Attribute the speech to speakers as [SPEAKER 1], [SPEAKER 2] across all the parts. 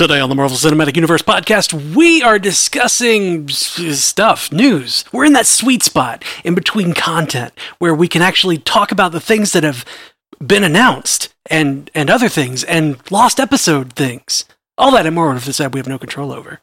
[SPEAKER 1] Today on the Marvel Cinematic Universe podcast, we are discussing stuff, news. We're in that sweet spot in between content where we can actually talk about the things that have been announced and and other things and lost episode things. All that and more of this that we have no control over.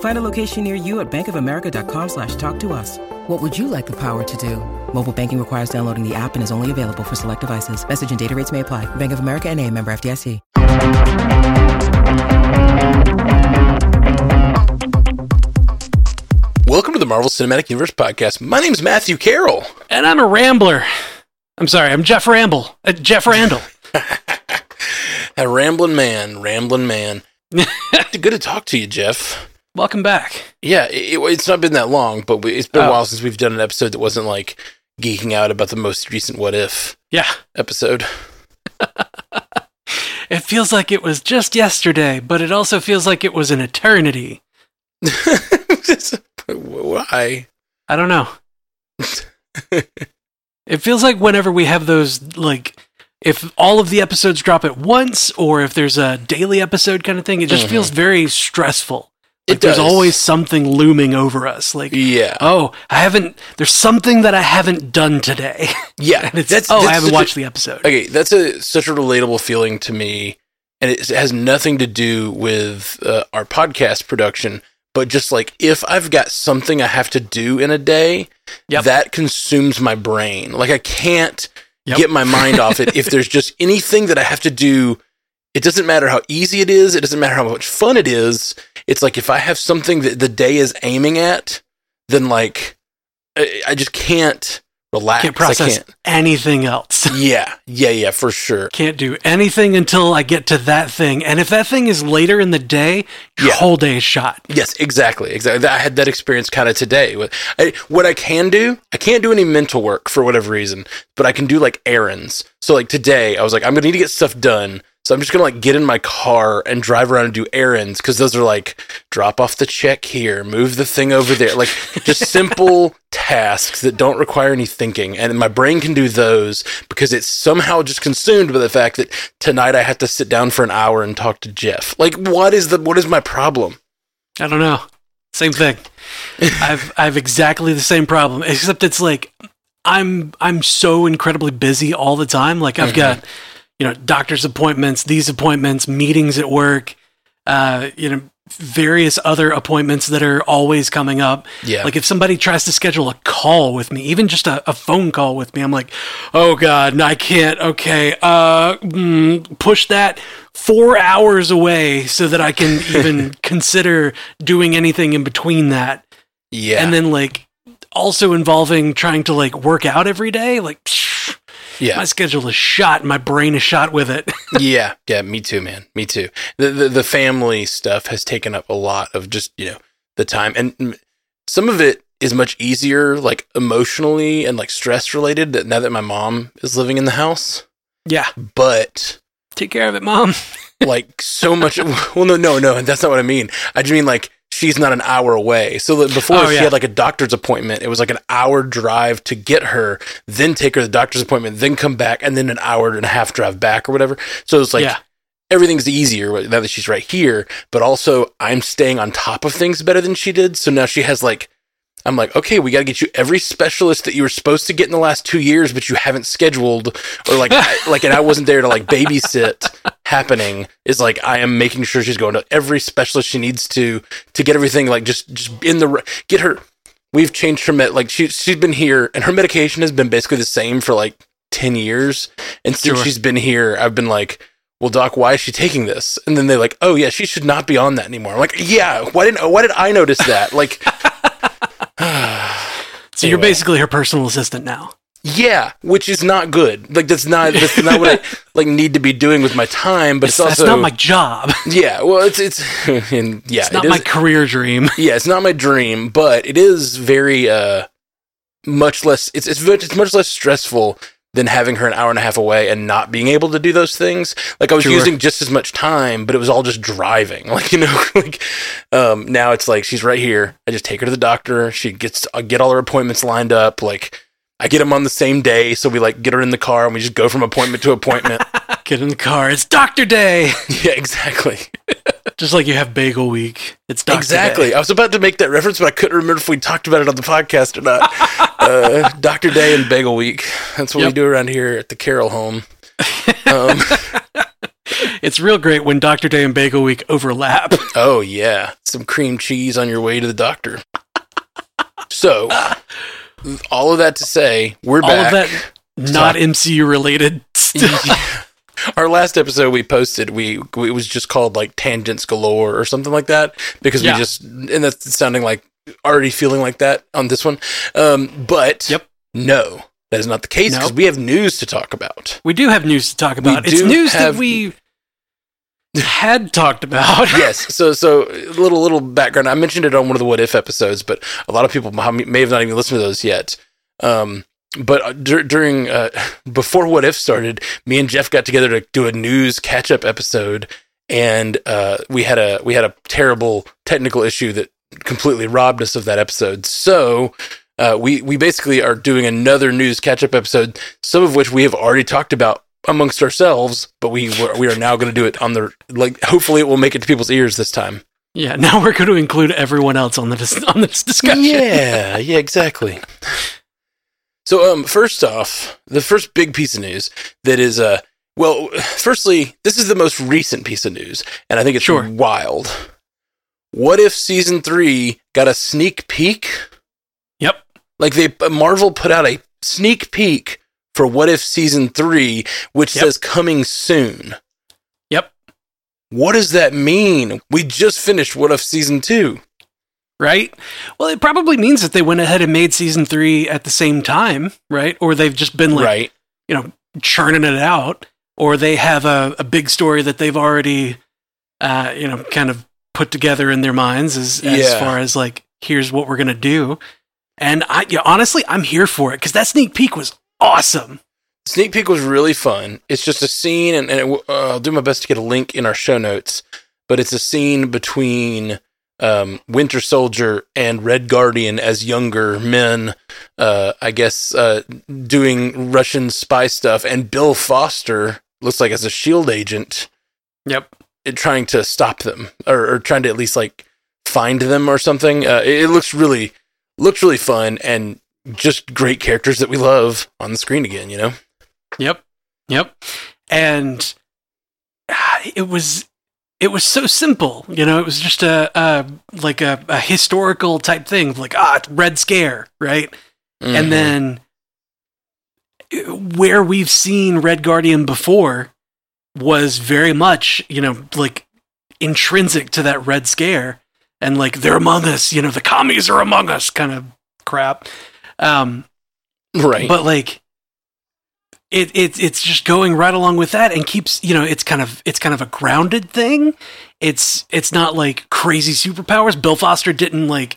[SPEAKER 2] Find a location near you at bankofamerica.com slash talk to us. What would you like the power to do? Mobile banking requires downloading the app and is only available for select devices. Message and data rates may apply. Bank of America and a member FDIC.
[SPEAKER 3] Welcome to the Marvel Cinematic Universe podcast. My name is Matthew Carroll.
[SPEAKER 1] And I'm a rambler. I'm sorry, I'm Jeff Ramble. Uh, Jeff Randall.
[SPEAKER 3] A rambling man, rambling man. Good to talk to you, Jeff.
[SPEAKER 1] Welcome back.
[SPEAKER 3] Yeah, it, it's not been that long, but we, it's been a
[SPEAKER 1] Oh.
[SPEAKER 3] while since we've done an episode that wasn't like geeking out about the most recent What If
[SPEAKER 1] Yeah.
[SPEAKER 3] episode.
[SPEAKER 1] It feels like it was just yesterday, but it also feels like it was an eternity.
[SPEAKER 3] Why?
[SPEAKER 1] I don't know. it feels like whenever we have those, like, if all of the episodes drop at once, or if there's a daily episode kind of thing, it just
[SPEAKER 3] Mhm.
[SPEAKER 1] feels very stressful. Like there's always something looming over us. Like,
[SPEAKER 3] Yeah,
[SPEAKER 1] oh, I haven't. There's something that I haven't done today.
[SPEAKER 3] yeah.
[SPEAKER 1] and it's oh, I haven't
[SPEAKER 3] such a-
[SPEAKER 1] watched the episode.
[SPEAKER 3] Okay, that's a such a relatable feeling to me, and it has nothing to do with uh, our podcast production, but just like if I've got something I have to do in a day,
[SPEAKER 1] Yep.
[SPEAKER 3] that consumes my brain. Like I can't
[SPEAKER 1] Yep.
[SPEAKER 3] get my mind off it. If there's just anything that I have to do, it doesn't matter how easy it is. It doesn't matter how much fun it is. It's like if I have something that the day is aiming at, then like I, I just can't relax.
[SPEAKER 1] Can't
[SPEAKER 3] I
[SPEAKER 1] process
[SPEAKER 3] can't.
[SPEAKER 1] anything else.
[SPEAKER 3] Yeah, yeah, yeah, for sure.
[SPEAKER 1] Can't do anything until I get to that thing. And if that thing is later in the day, your
[SPEAKER 3] Yeah.
[SPEAKER 1] whole day is shot.
[SPEAKER 3] Yes, exactly, exactly. I had that experience kind of today. I, what I can do, I can't do any mental work for whatever reason, but I can do like errands. So like today, I was like, I'm gonna need to get stuff done. So I'm just gonna like get in my car and drive around and do errands because those are like drop off the check here, move the thing over there, like just simple tasks that don't require any thinking. And my brain can do those because it's somehow just consumed by the fact that tonight I have to sit down for an hour and talk to Jeff. Like, what is the what is my problem?
[SPEAKER 1] I don't know. Same thing. I've I've exactly the same problem, except it's like I'm I'm so incredibly busy all the time. Like I've mm-hmm. got you know doctor's appointments, these appointments, meetings at work, uh, you know various other appointments that are always coming up.
[SPEAKER 3] Yeah.
[SPEAKER 1] Like if somebody tries to schedule a call with me, even just a, a phone call with me, I'm like, oh god, I can't. Okay, uh, mm, push that four hours away so that I can even consider doing anything in between that.
[SPEAKER 3] Yeah.
[SPEAKER 1] And then like also involving trying to like work out every day, like. psh,
[SPEAKER 3] yeah.
[SPEAKER 1] My schedule is shot. My brain is shot with it.
[SPEAKER 3] yeah. Yeah. Me too, man. Me too. The, the the family stuff has taken up a lot of just you know the time, and some of it is much easier, like emotionally and like stress related. That now that my mom is living in the house,
[SPEAKER 1] yeah.
[SPEAKER 3] but
[SPEAKER 1] Take care of it, mom.
[SPEAKER 3] like so much. Well, no, no, no. That's not what I mean. I just mean like she's not an hour away. So before
[SPEAKER 1] Oh,
[SPEAKER 3] she
[SPEAKER 1] yeah.
[SPEAKER 3] had like a doctor's appointment, it was like an hour drive to get her, then take her to the doctor's appointment, then come back, and then an hour and a half drive back or whatever. So it's like
[SPEAKER 1] yeah.
[SPEAKER 3] everything's easier now that she's right here, but also I'm staying on top of things better than she did. So now she has like, I'm like, okay, we got to get you every specialist that you were supposed to get in the last two years, but you haven't scheduled, or like, I, like, and I wasn't there to like babysit happening. Is like I am making sure she's going to every specialist she needs to to get everything like just just in the get her. We've changed her med like she she's been here and her medication has been basically the same for like 10 years. And since
[SPEAKER 1] Sure.
[SPEAKER 3] she's been here, I've been like, well, doc, why is she taking this? And then they're like, oh yeah, she should not be on that anymore. I'm like, yeah, why didn't, why did I notice that? Like,
[SPEAKER 1] So you're basically her personal assistant now.
[SPEAKER 3] yeah, which is not good. Like that's not, that's not what I like need to be doing with my time, but it's,
[SPEAKER 1] That's
[SPEAKER 3] also,
[SPEAKER 1] not my job.
[SPEAKER 3] yeah, well, it's, it's, and yeah,
[SPEAKER 1] It's not
[SPEAKER 3] it
[SPEAKER 1] my career dream.
[SPEAKER 3] yeah, it's not my dream, but it is very uh much less it's it's, it's much less stressful than having her an hour and a half away and not being able to do those things. Like I was
[SPEAKER 1] Sure.
[SPEAKER 3] using just as much time, but it was all just driving. Like you know, like um now it's like she's right here. I just take her to the doctor. She gets I get all her appointments lined up. Like I get them on the same day, so we like get her in the car and we just go from appointment to appointment.
[SPEAKER 1] Get in the car. It's Doctor Day.
[SPEAKER 3] yeah, exactly.
[SPEAKER 1] Just like you have Bagel Week. It's Doctor
[SPEAKER 3] exactly.
[SPEAKER 1] Day.
[SPEAKER 3] I was about to make that reference, but I couldn't remember if we talked about it on the podcast or not. uh, Doctor Day and Bagel Week. That's what we do around here at the Carroll home. Um,
[SPEAKER 1] It's real great when Doctor Day and Bagel Week overlap.
[SPEAKER 3] oh yeah, some cream cheese on your way to the doctor. So, all of that to say, we're
[SPEAKER 1] All
[SPEAKER 3] back.
[SPEAKER 1] of that not MCU related stuff.
[SPEAKER 3] Our last episode we posted, we it was just called like tangents galore or something like that because
[SPEAKER 1] Yeah.
[SPEAKER 3] we just and that's sounding like already feeling like that on this one. Um, but
[SPEAKER 1] Yep.
[SPEAKER 3] no, that is not the case because
[SPEAKER 1] Nope.
[SPEAKER 3] we have news to talk about.
[SPEAKER 1] we do have news to talk about. It's news
[SPEAKER 3] have-
[SPEAKER 1] that we had talked about.
[SPEAKER 3] yes. So so a little little background. I mentioned it on one of the what if episodes, but a lot of people may have not even listened to those yet. Um, but uh, dur- during uh, before what if started, me and Jeff got together to do a news catch up episode, and uh, we had a we had a terrible technical issue that completely robbed us of that episode. So. Uh, we we basically are doing another news catch up episode, some of which we have already talked about amongst ourselves, but we we are now going to do it on the like. Hopefully, it will make it to people's ears this time.
[SPEAKER 1] Yeah, now we're going to include everyone else on the dis- on this discussion.
[SPEAKER 3] Yeah, yeah, exactly. So, um, first off, the first big piece of news that is, uh, well, firstly, this is the most recent piece of news, and I think it's
[SPEAKER 1] Sure.
[SPEAKER 3] wild. What if season three got a sneak peek?
[SPEAKER 1] Yep.
[SPEAKER 3] Like they Marvel put out a sneak peek for What If season three, which
[SPEAKER 1] Yep.
[SPEAKER 3] says coming soon.
[SPEAKER 1] Yep.
[SPEAKER 3] What does that mean? We just finished What If season two.
[SPEAKER 1] Right? Well, it probably means that they went ahead and made season three at the same time, right? Or they've just been like,
[SPEAKER 3] right.
[SPEAKER 1] you know, churning it out, or they have a, a big story that they've already, uh, you know, kind of put together in their minds as, as
[SPEAKER 3] Yeah.
[SPEAKER 1] far as like, here's what we're going to do. And I, yeah, honestly, I'm here for it because that sneak peek was awesome.
[SPEAKER 3] Sneak peek was really fun. It's just a scene, and, and it, uh, I'll do my best to get a link in our show notes. But it's a scene between um, Winter Soldier and Red Guardian as younger men, uh, I guess, uh, doing Russian spy stuff, and Bill Foster looks like as a Shield agent,
[SPEAKER 1] Yep.
[SPEAKER 3] uh, trying to stop them or, or trying to at least like find them or something. Uh, it, it looks really looks really fun and just great characters that we love on the screen again. You know.
[SPEAKER 1] Yep. Yep. And ah, it was it was so simple, you know, it was just a, a like a, a historical type thing, like ah, Red Scare, right?
[SPEAKER 3] Mhm.
[SPEAKER 1] And then where we've seen Red Guardian before was very much, you know, like intrinsic to that Red Scare and like they're among us, you know, the commies are among us kind of crap. Um
[SPEAKER 3] right.
[SPEAKER 1] but like it, it it's just going right along with that and keeps you know it's kind of it's kind of a grounded thing it's it's not like crazy superpowers bill foster didn't like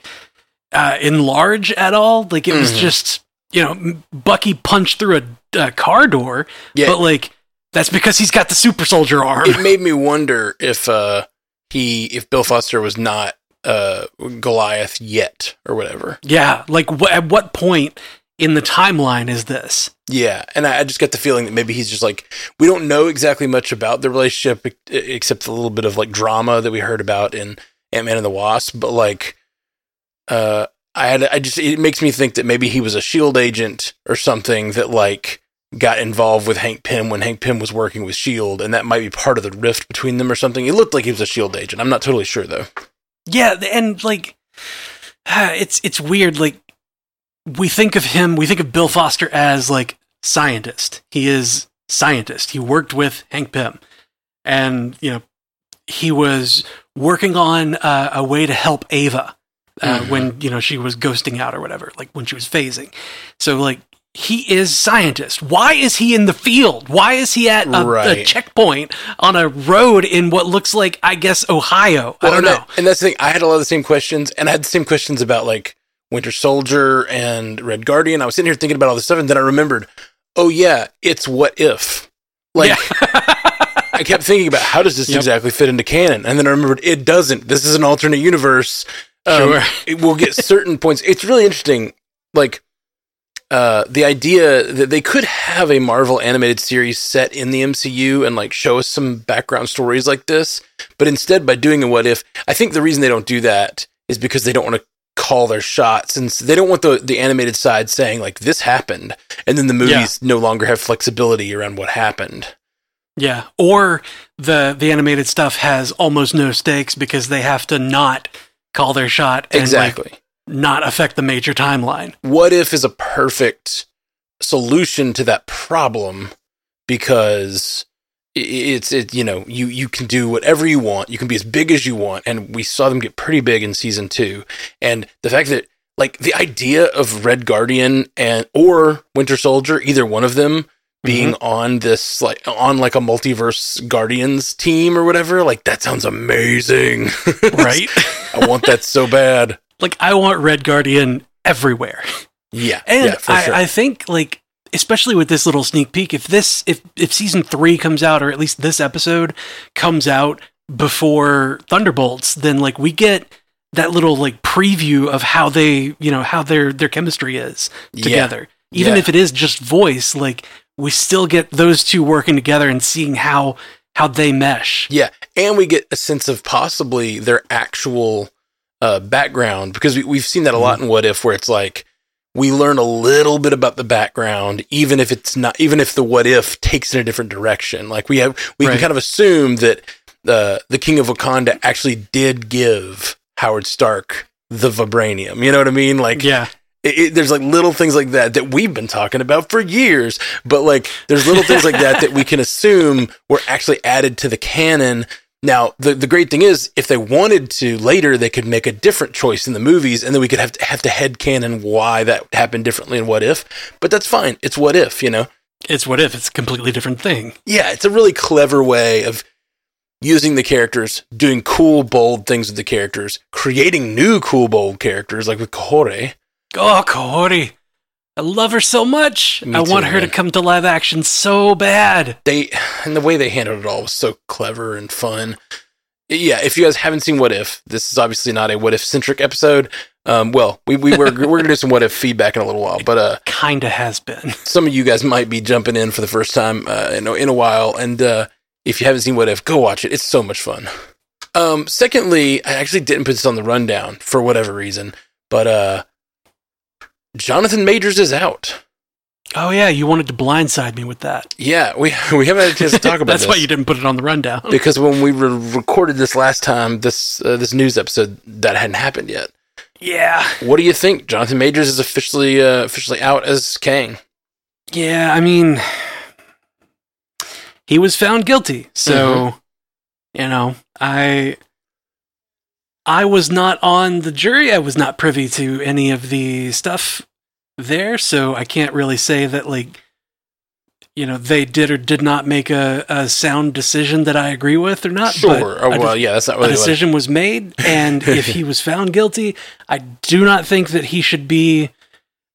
[SPEAKER 1] uh enlarge at all like it was
[SPEAKER 3] Mhm.
[SPEAKER 1] just you know bucky punched through a, a car door
[SPEAKER 3] yeah.
[SPEAKER 1] but like that's because he's got the super soldier arm
[SPEAKER 3] it made me wonder if uh he if Bill Foster was not uh Goliath yet or whatever.
[SPEAKER 1] yeah like at what point in the timeline is this
[SPEAKER 3] Yeah, and I, I just get the feeling that maybe he's just like we don't know exactly much about the relationship except a little bit of like drama that we heard about in Ant Man and the Wasp, but like uh I had I just it makes me think that maybe he was a shield agent or something that like got involved with Hank Pym when Hank Pym was working with Shield and that might be part of the rift between them or something. It looked like he was a shield agent. I'm not totally sure though.
[SPEAKER 1] Yeah, and like it's it's weird. Like we think of him, we think of Bill Foster as like scientist. He is scientist. He worked with Hank Pym, and you know he was working on uh, a way to help Ava uh,
[SPEAKER 3] Mhm.
[SPEAKER 1] when you know she was ghosting out or whatever, like when she was phasing. So like he is scientist. Why is he in the field? Why is he at a, a checkpoint on a road in what looks like I guess Ohio? I don't
[SPEAKER 3] and
[SPEAKER 1] know.
[SPEAKER 3] that- and that's the thing. I had a lot of the same questions, and I had the same questions about like Winter Soldier and Red Guardian. I was sitting here thinking about all this stuff, and then I remembered, oh yeah, it's what if. Like I kept thinking about how does this
[SPEAKER 1] Yep.
[SPEAKER 3] exactly fit into canon, and then I remembered it doesn't. This is an alternate universe. Um,
[SPEAKER 1] Sure.
[SPEAKER 3] it will get certain points. It's really interesting, like uh, the idea that they could have a Marvel animated series set in the MCU and like show us some background stories like this, but instead by doing a what if, I think the reason they don't do that is because they don't want to call their shots and they don't want the the animated side saying like this happened and then the movies no longer have flexibility around what happened.
[SPEAKER 1] Yeah, or the the animated stuff has almost no stakes because they have to not call their shot and like,
[SPEAKER 3] Exactly.
[SPEAKER 1] not affect the major timeline.
[SPEAKER 3] what if is a perfect solution to that problem because it's it you know you you can do whatever you want. You can be as big as you want. And we saw them get pretty big in season 2 and the fact that like the idea of red guardian and or winter soldier either one of them being mm-hmm. on this like on like a multiverse guardians team or whatever like that sounds amazing.
[SPEAKER 1] Right?
[SPEAKER 3] i want that so bad.
[SPEAKER 1] Like I want Red Guardian everywhere.
[SPEAKER 3] yeah.
[SPEAKER 1] And
[SPEAKER 3] yeah for
[SPEAKER 1] I,
[SPEAKER 3] sure.
[SPEAKER 1] I think like especially with this little sneak peek, if this if if season three comes out, or at least this episode comes out before Thunderbolts, then like we get that little like preview of how they you know how their their chemistry is
[SPEAKER 3] Yeah.
[SPEAKER 1] together. Even
[SPEAKER 3] Yeah.
[SPEAKER 1] if it is just voice, like we still get those two working together and seeing how how they mesh.
[SPEAKER 3] Yeah, and we get a sense of possibly their actual uh, background because we, we've seen that a lot
[SPEAKER 1] Mm-hmm.
[SPEAKER 3] in What If, where it's like we learn a little bit about the background, even if it's not, even if the What If takes in a different direction. Like we have, we
[SPEAKER 1] Right.
[SPEAKER 3] can kind of assume that the the King of Wakanda actually did give Howard Stark the vibranium. You know what I mean? Like
[SPEAKER 1] Yeah.
[SPEAKER 3] it, it, there's like little things like that that we've been talking about for years but like there's little things like that that we can assume were actually added to the canon now the, the great thing is if they wanted to later they could make a different choice in the movies and then we could have to have to head canon why that happened differently and what if. But that's fine. It's what if you know?
[SPEAKER 1] It's what if. It's a completely different thing.
[SPEAKER 3] yeah it's a really clever way of using the characters doing cool bold things with the characters creating new cool bold characters like with Kahhori
[SPEAKER 1] Oh, Kahhori. I love her so much.
[SPEAKER 3] Me
[SPEAKER 1] I
[SPEAKER 3] too,
[SPEAKER 1] want her
[SPEAKER 3] man.
[SPEAKER 1] to come to live action so bad.
[SPEAKER 3] they and the way they handled it all was so clever and fun. Yeah, if you guys haven't seen What If, this is obviously not a What If centric episode. Um, well, we, we were we're gonna do some What If feedback in a little while, but uh,
[SPEAKER 1] Kinda has been.
[SPEAKER 3] some of you guys might be jumping in for the first time uh, in in a while, and uh, if you haven't seen What If, go watch it. It's so much fun. Um, secondly, I actually didn't put this on the rundown for whatever reason, but uh, Jonathan Majors is out.
[SPEAKER 1] Oh yeah, you wanted to blindside me with that.
[SPEAKER 3] Yeah, we we haven't had a chance to talk about
[SPEAKER 1] That's
[SPEAKER 3] this.
[SPEAKER 1] why you didn't put it on the rundown.
[SPEAKER 3] because when we re- recorded this last time, this uh, this news episode that hadn't happened yet.
[SPEAKER 1] Yeah.
[SPEAKER 3] What do you think? Jonathan Majors is officially uh, officially out as Kang.
[SPEAKER 1] Yeah, I mean he was found guilty. So, you know, I I was not on the jury. I was not privy to any of the stuff there, so I can't really say that like you know, they did or did not make a, a sound decision that I agree with or not.
[SPEAKER 3] Sure. Oh, well,
[SPEAKER 1] de-
[SPEAKER 3] yeah, that's not
[SPEAKER 1] a
[SPEAKER 3] really what.
[SPEAKER 1] decision was made, and if he was found guilty, I do not think that he should be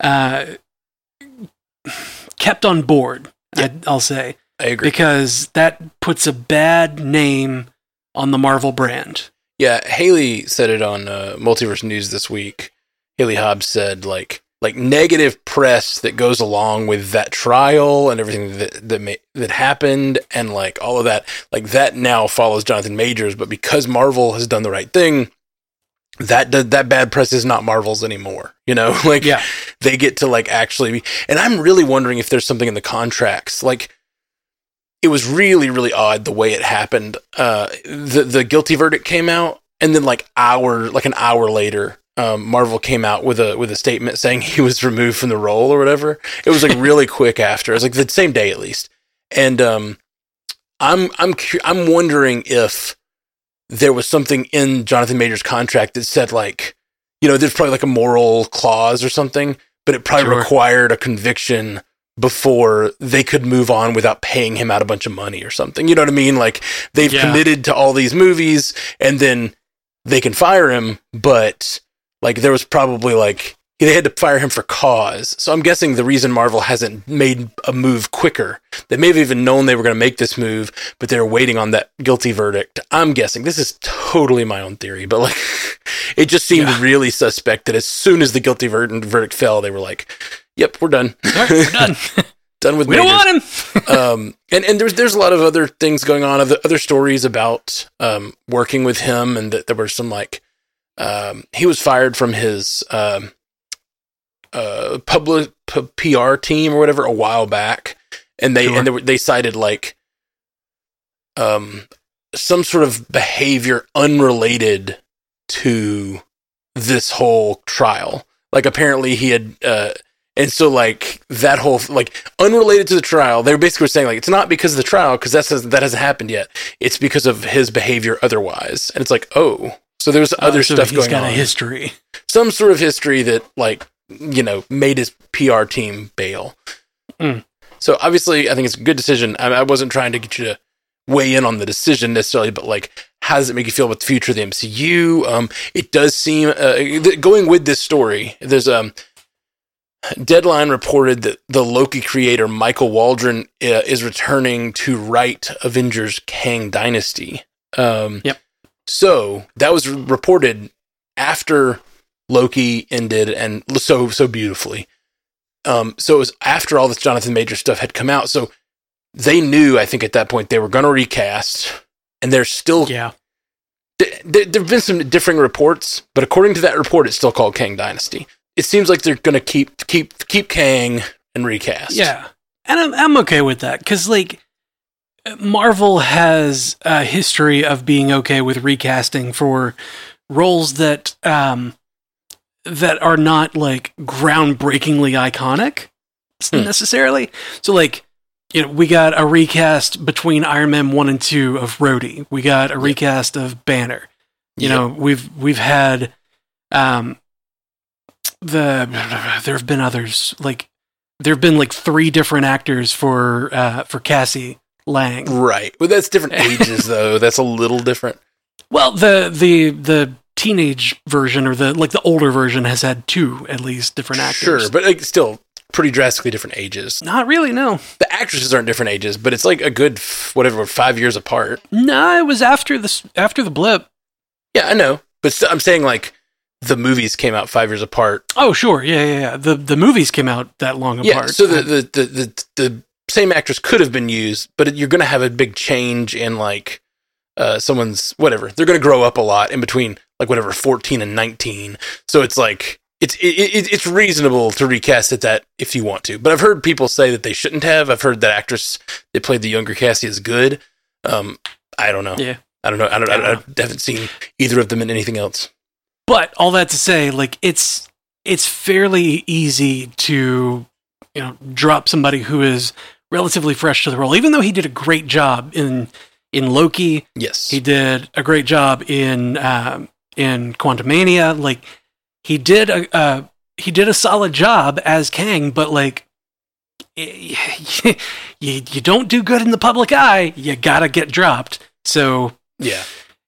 [SPEAKER 1] uh, kept on board. I, I'll say
[SPEAKER 3] I agree.
[SPEAKER 1] because that puts a bad name on the Marvel brand.
[SPEAKER 3] Yeah, Haley said it on uh, Multiverse News this week. Haley Hobbs said like like negative press that goes along with that trial and everything that that ma- that happened and like all of that like that now follows Jonathan Majors, but because Marvel has done the right thing, that that, bad press is not Marvel's anymore. You know, like
[SPEAKER 1] Yeah.
[SPEAKER 3] they get to like actually be, and I'm really wondering if there's something in the contracts like it was really really odd the way it happened uh the the guilty verdict came out and then like hour like an hour later um, Marvel came out with a with a statement saying he was removed from the role or whatever. It was like really quick after. It was like the same day at least. And um, I'm I'm cu- I'm wondering if there was something in Jonathan Major's contract that said like, you know, there's probably like a moral clause or something, but it probably
[SPEAKER 1] Sure.
[SPEAKER 3] required a conviction before they could move on without paying him out a bunch of money or something. You know what I mean? Like they've
[SPEAKER 1] Yeah.
[SPEAKER 3] committed to all these movies and then they can fire him, but like there was probably like they had to fire him for cause. So I'm guessing the reason Marvel hasn't made a move quicker, they may have even known they were going to make this move, but they were waiting on that guilty verdict. I'm guessing this is totally my own theory, but like it just seemed
[SPEAKER 1] Yeah.
[SPEAKER 3] really suspect that as soon as the guilty verdict fell, they were like, "Yep, we're done,
[SPEAKER 1] right, we're done.
[SPEAKER 3] done with."
[SPEAKER 1] we don't
[SPEAKER 3] Majors."
[SPEAKER 1] want him.
[SPEAKER 3] um, and and there's there's a lot of other things going on, other other stories about um, working with him, and that there were some like um, he was fired from his um, uh, public p- PR team or whatever a while back, and they
[SPEAKER 1] Sure.
[SPEAKER 3] and they, were, they cited like um some sort of behavior unrelated to this whole trial. Like apparently he had uh and so like that whole like unrelated to the trial, they were basically saying like it's not because of the trial because that's that hasn't happened yet. It's because of his behavior otherwise. And it's like, "Oh, so there's other
[SPEAKER 1] Oh, so
[SPEAKER 3] stuff
[SPEAKER 1] he's
[SPEAKER 3] going
[SPEAKER 1] got
[SPEAKER 3] on."
[SPEAKER 1] a history.
[SPEAKER 3] Some sort of history that like, you know, made his PR team bail.
[SPEAKER 1] Mm.
[SPEAKER 3] So obviously, I think it's a good decision. I, I wasn't trying to get you to weigh in on the decision necessarily, but like, how does it make you feel about the future of the MCU? Um, it does seem uh, going with this story. There's um, Deadline reported that the Loki creator Michael Waldron uh, is returning to write Avengers Kang Dynasty. Um,
[SPEAKER 1] Yep.
[SPEAKER 3] So that was reported after Loki ended, and so so beautifully. Um, so it was after all this Jonathan Major stuff had come out. So they knew, I think, at that point they were going to recast, and they're still
[SPEAKER 1] Yeah.
[SPEAKER 3] th- th- there have been some differing reports, but according to that report, it's still called Kang Dynasty. It seems like they're going to keep keep keep Kang and recast.
[SPEAKER 1] Yeah. And I'm, I'm okay with that because, like, Marvel has a history of being okay with recasting for roles that um, that are not like groundbreakingly iconic
[SPEAKER 3] Hmm.
[SPEAKER 1] necessarily. So, like, you know, we got a recast between Iron Man one and two of Rhodey. We got a recast of Banner. You
[SPEAKER 3] Yep.
[SPEAKER 1] know, we've we've had um, the there have been others like there have been like three different actors for uh, for Cassie Lang.
[SPEAKER 3] right. Well, that's different ages though. That's a little different.
[SPEAKER 1] Well, the the the teenage version or the like the older version has had two at least different actors.
[SPEAKER 3] Sure, but like, still pretty drastically different ages.
[SPEAKER 1] not really. No,
[SPEAKER 3] The actresses aren't different ages, but it's like a good f- whatever five years apart.
[SPEAKER 1] no, it was after this after the blip.
[SPEAKER 3] Yeah, I know, but I'm saying like the movies came out five years apart.
[SPEAKER 1] Oh, sure, yeah, yeah, yeah. The the movies came out that long
[SPEAKER 3] Yeah,
[SPEAKER 1] apart.
[SPEAKER 3] so the, the the the the same actress could have been used, but you're going to have a big change in like uh, someone's whatever. They're going to grow up a lot in between like whatever 14 and 19. So it's like it's it, it, it's reasonable to recast it that if you want to. But I've heard people say that they shouldn't have. I've heard that actress that played the younger Cassie is good. Um, I don't know.
[SPEAKER 1] yeah.
[SPEAKER 3] I don't know. I don't. I,
[SPEAKER 1] I don't
[SPEAKER 3] I haven't seen either of them in anything else.
[SPEAKER 1] But all that to say, like it's it's fairly easy to you know drop somebody who is relatively fresh to the role, even though he did a great job in in Loki.
[SPEAKER 3] Yes.
[SPEAKER 1] He did a great job in um, in Quantumania. Like he did a uh, he did a solid job as Kang, but like you, you don't do good in the public eye, you gotta get dropped. So
[SPEAKER 3] yeah.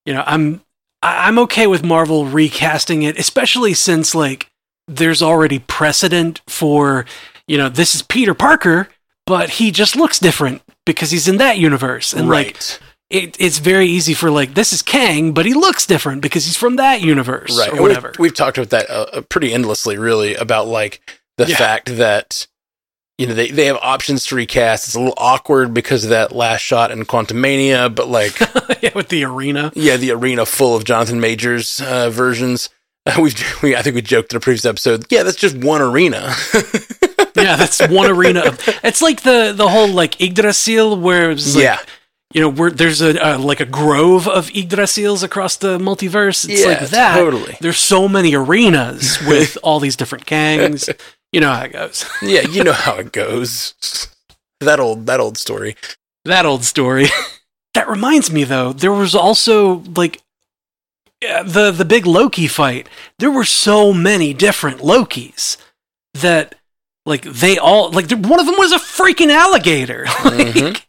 [SPEAKER 1] you know i'm I- i'm okay with marvel recasting it especially since like there's already precedent for you know this is peter parker but he just looks different because he's in that universe and like
[SPEAKER 3] right.
[SPEAKER 1] it, it's very easy for like this is kang but he looks different because he's from that universe
[SPEAKER 3] right
[SPEAKER 1] or
[SPEAKER 3] and we've-
[SPEAKER 1] whatever
[SPEAKER 3] We've, talked about that uh, uh, pretty endlessly, really, about like the
[SPEAKER 1] Yeah.
[SPEAKER 3] fact that you know they, they have options to recast. It's a little awkward because of that last shot in Quantumania, but like
[SPEAKER 1] yeah with the arena
[SPEAKER 3] yeah, the arena full of Jonathan Majors uh, versions. Uh, we've we, I think we joked in a previous episode. Yeah, that's just one arena.
[SPEAKER 1] yeah that's one arena of, it's like the the whole like yggdrasil where it was like,
[SPEAKER 3] yeah,
[SPEAKER 1] you know, we're, there's a, a like a grove of Yggdrasils across the multiverse. It's
[SPEAKER 3] Yeah,
[SPEAKER 1] like that.
[SPEAKER 3] totally.
[SPEAKER 1] There's so many arenas with all these different Kangs. You know how it goes.
[SPEAKER 3] Yeah, you know how it goes. That old that old story.
[SPEAKER 1] that old story. that reminds me though, there was also like the the big Loki fight. There were so many different Lokis that like they all like one of them was a freaking alligator. like,
[SPEAKER 3] Mhm.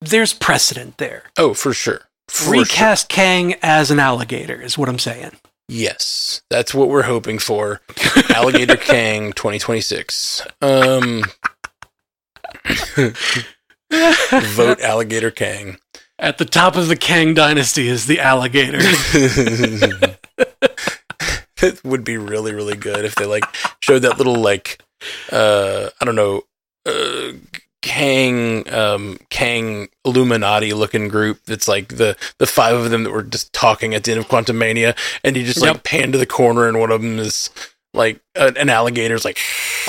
[SPEAKER 1] There's precedent there.
[SPEAKER 3] Oh, for sure. For sure.
[SPEAKER 1] Recast Kang as an alligator is what I'm saying.
[SPEAKER 3] Yes, that's what we're hoping for. Alligator Kang 2026. Um, vote Alligator Kang.
[SPEAKER 1] At the top of the Kang dynasty is the alligator.
[SPEAKER 3] it would be really, really good if they like showed that little like uh I don't know uh Kang um Kang Illuminati looking group that's like the the five of them that were just talking at the end of Quantumania and you just like
[SPEAKER 1] Yep.
[SPEAKER 3] pan to the corner and one of them is like a, an alligator's like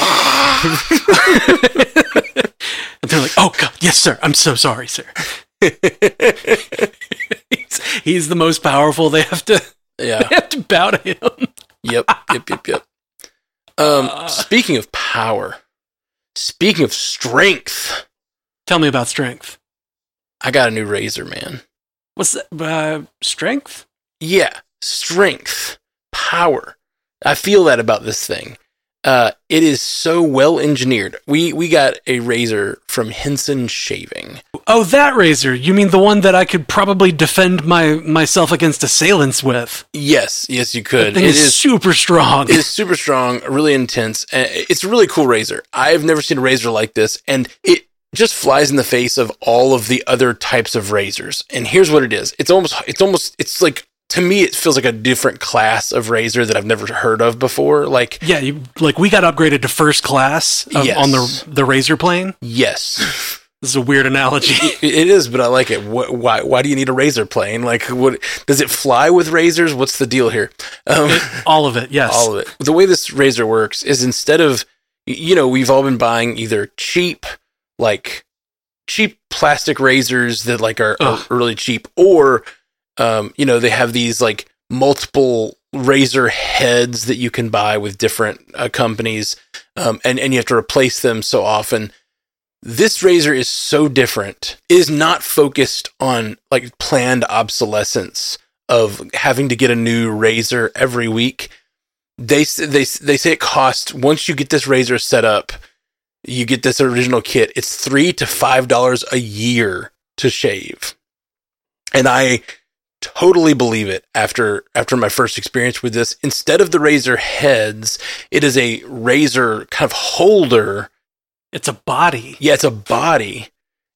[SPEAKER 1] and they're like, "Oh God, yes, sir. I'm so sorry, sir." he's, he's the most powerful. They have to
[SPEAKER 3] yeah
[SPEAKER 1] they have to bow to him.
[SPEAKER 3] Yep, yep, yep, yep. Um,
[SPEAKER 1] Uh.
[SPEAKER 3] speaking of power, speaking of strength,
[SPEAKER 1] Tell me about strength.
[SPEAKER 3] I got a new razor, man.
[SPEAKER 1] What's that? Uh, strength?
[SPEAKER 3] Yeah, strength, power. I feel that about this thing. Uh, it is so well engineered. We we got a razor from Henson Shaving.
[SPEAKER 1] Oh, that razor. You mean the one that I could probably defend my myself against assailants with?
[SPEAKER 3] Yes, yes, you
[SPEAKER 1] That
[SPEAKER 3] could.
[SPEAKER 1] thing
[SPEAKER 3] It
[SPEAKER 1] is,
[SPEAKER 3] is
[SPEAKER 1] super strong.
[SPEAKER 3] It is super strong, really intense. It's a really cool razor. I've never seen a razor like this, and it just flies in the face of all of the other types of razors. And here's what it is: it's almost, it's almost, it's like to me, it feels like a different class of razor that I've never heard of before. Like,
[SPEAKER 1] yeah, you, like we got upgraded to first class of,
[SPEAKER 3] Yes.
[SPEAKER 1] on the the razor plane.
[SPEAKER 3] yes,
[SPEAKER 1] This is a weird analogy.
[SPEAKER 3] it it is, but I like it. Wh- Why? Why do you need a razor plane? Like, what does it fly with razors? What's the deal here? Um,
[SPEAKER 1] all of it, yes.
[SPEAKER 3] all of it. The way this razor works is instead of, you know, we've all been buying either cheap, like cheap plastic razors that like are, are really cheap, or, um, you know, they have these like multiple razor heads that you can buy with different uh, companies, um, and and you have to replace them so often. This razor is so different. Is not focused on like planned obsolescence of having to get a new razor every week they they they say it costs once you get this razor set up, you get this original kit. It's three to five dollars a year to shave, and I totally believe it after after my first experience with this. Instead of the razor heads, it is a razor kind of holder.
[SPEAKER 1] It's a body.
[SPEAKER 3] Yeah, it's a body,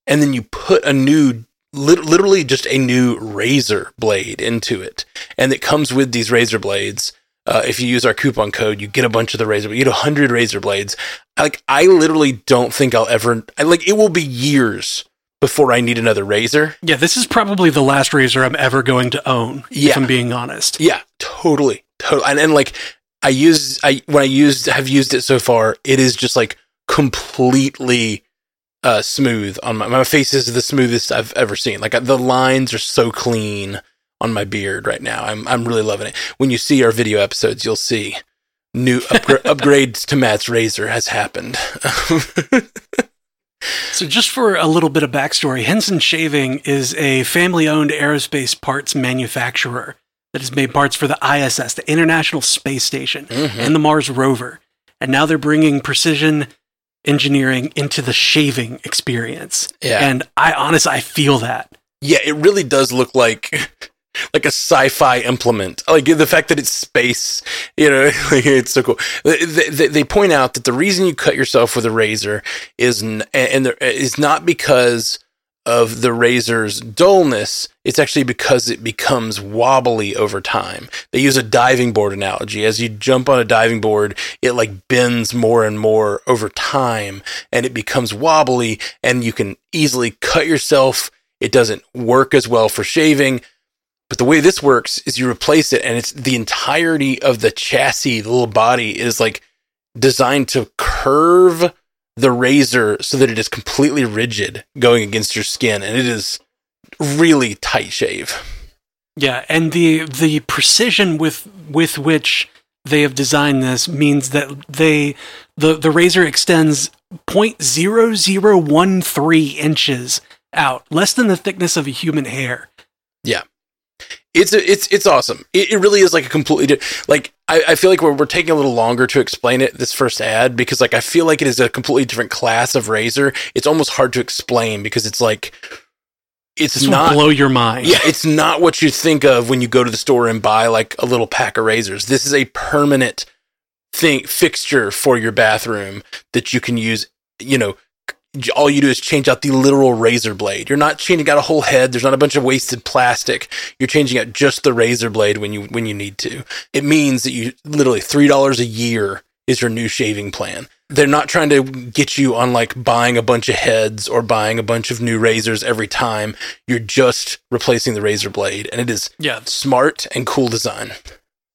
[SPEAKER 3] and then you put a new. lit- Literally, just a new razor blade into it, and it comes with these razor blades. Uh, if you use our coupon code, you get a bunch of the razor. You get a hundred razor blades. Like I literally don't think I'll ever. I, like it will be years before I need another razor.
[SPEAKER 1] Yeah, this is probably the last razor I'm ever going to own.
[SPEAKER 3] Yeah.
[SPEAKER 1] If I'm being honest.
[SPEAKER 3] Yeah, totally, totally. And, and like I use, I when I used have used it so far, it is just like completely uh, smooth on my my face is the smoothest I've ever seen. Like the lines are so clean on my beard right now. I'm I'm really loving it. When you see our video episodes, you'll see new upgra- upgrades to Matt's razor has happened.
[SPEAKER 1] So, just for a little bit of backstory, Henson Shaving is a family owned aerospace parts manufacturer that has made parts for the ISS, the International Space Station,
[SPEAKER 3] Mhm.
[SPEAKER 1] and the Mars rover. And now they're bringing precision engineering into the shaving experience.
[SPEAKER 3] Yeah.
[SPEAKER 1] And I honestly, I feel that.
[SPEAKER 3] Yeah, it really does look like like a sci-fi implement. Like the fact that it's space, you know, it's so cool. They, they, point out that the reason you cut yourself with a razor is and there, is not because of the razor's dullness. It's actually because it becomes wobbly over time. They use a diving board analogy. As you jump on a diving board, it like bends more and more over time and it becomes wobbly and you can easily cut yourself. It doesn't work as well for shaving. But the way this works is you replace it and it's the entirety of the chassis, the little body is like designed to curve the razor so that it is completely rigid going against your skin and it is really tight shave.
[SPEAKER 1] Yeah, and the the precision with with which they have designed this means that they the the razor extends 0.0013 inches out, less than the thickness of a human hair.
[SPEAKER 3] Yeah. It's it's it's awesome. It, it really is like a completely like I, I feel like we're, we're taking a little longer to explain it this first ad because like I feel like it is a completely different class of razor. It's almost hard to explain because it's like it's
[SPEAKER 1] This
[SPEAKER 3] not
[SPEAKER 1] blow your mind.
[SPEAKER 3] yeah, it's not what you think of when you go to the store and buy like a little pack of razors. This is a permanent thing fixture for your bathroom that you can use, you know, all you do is change out the literal razor blade. You're not changing out a whole head. There's not a bunch of wasted plastic. You're changing out just the razor blade when you when you need to. It means that you literally $3 a year is your new shaving plan. They're not trying to get you on like buying a bunch of heads or buying a bunch of new razors every time. You're just replacing the razor blade and it is
[SPEAKER 1] Yeah,
[SPEAKER 3] smart and cool design.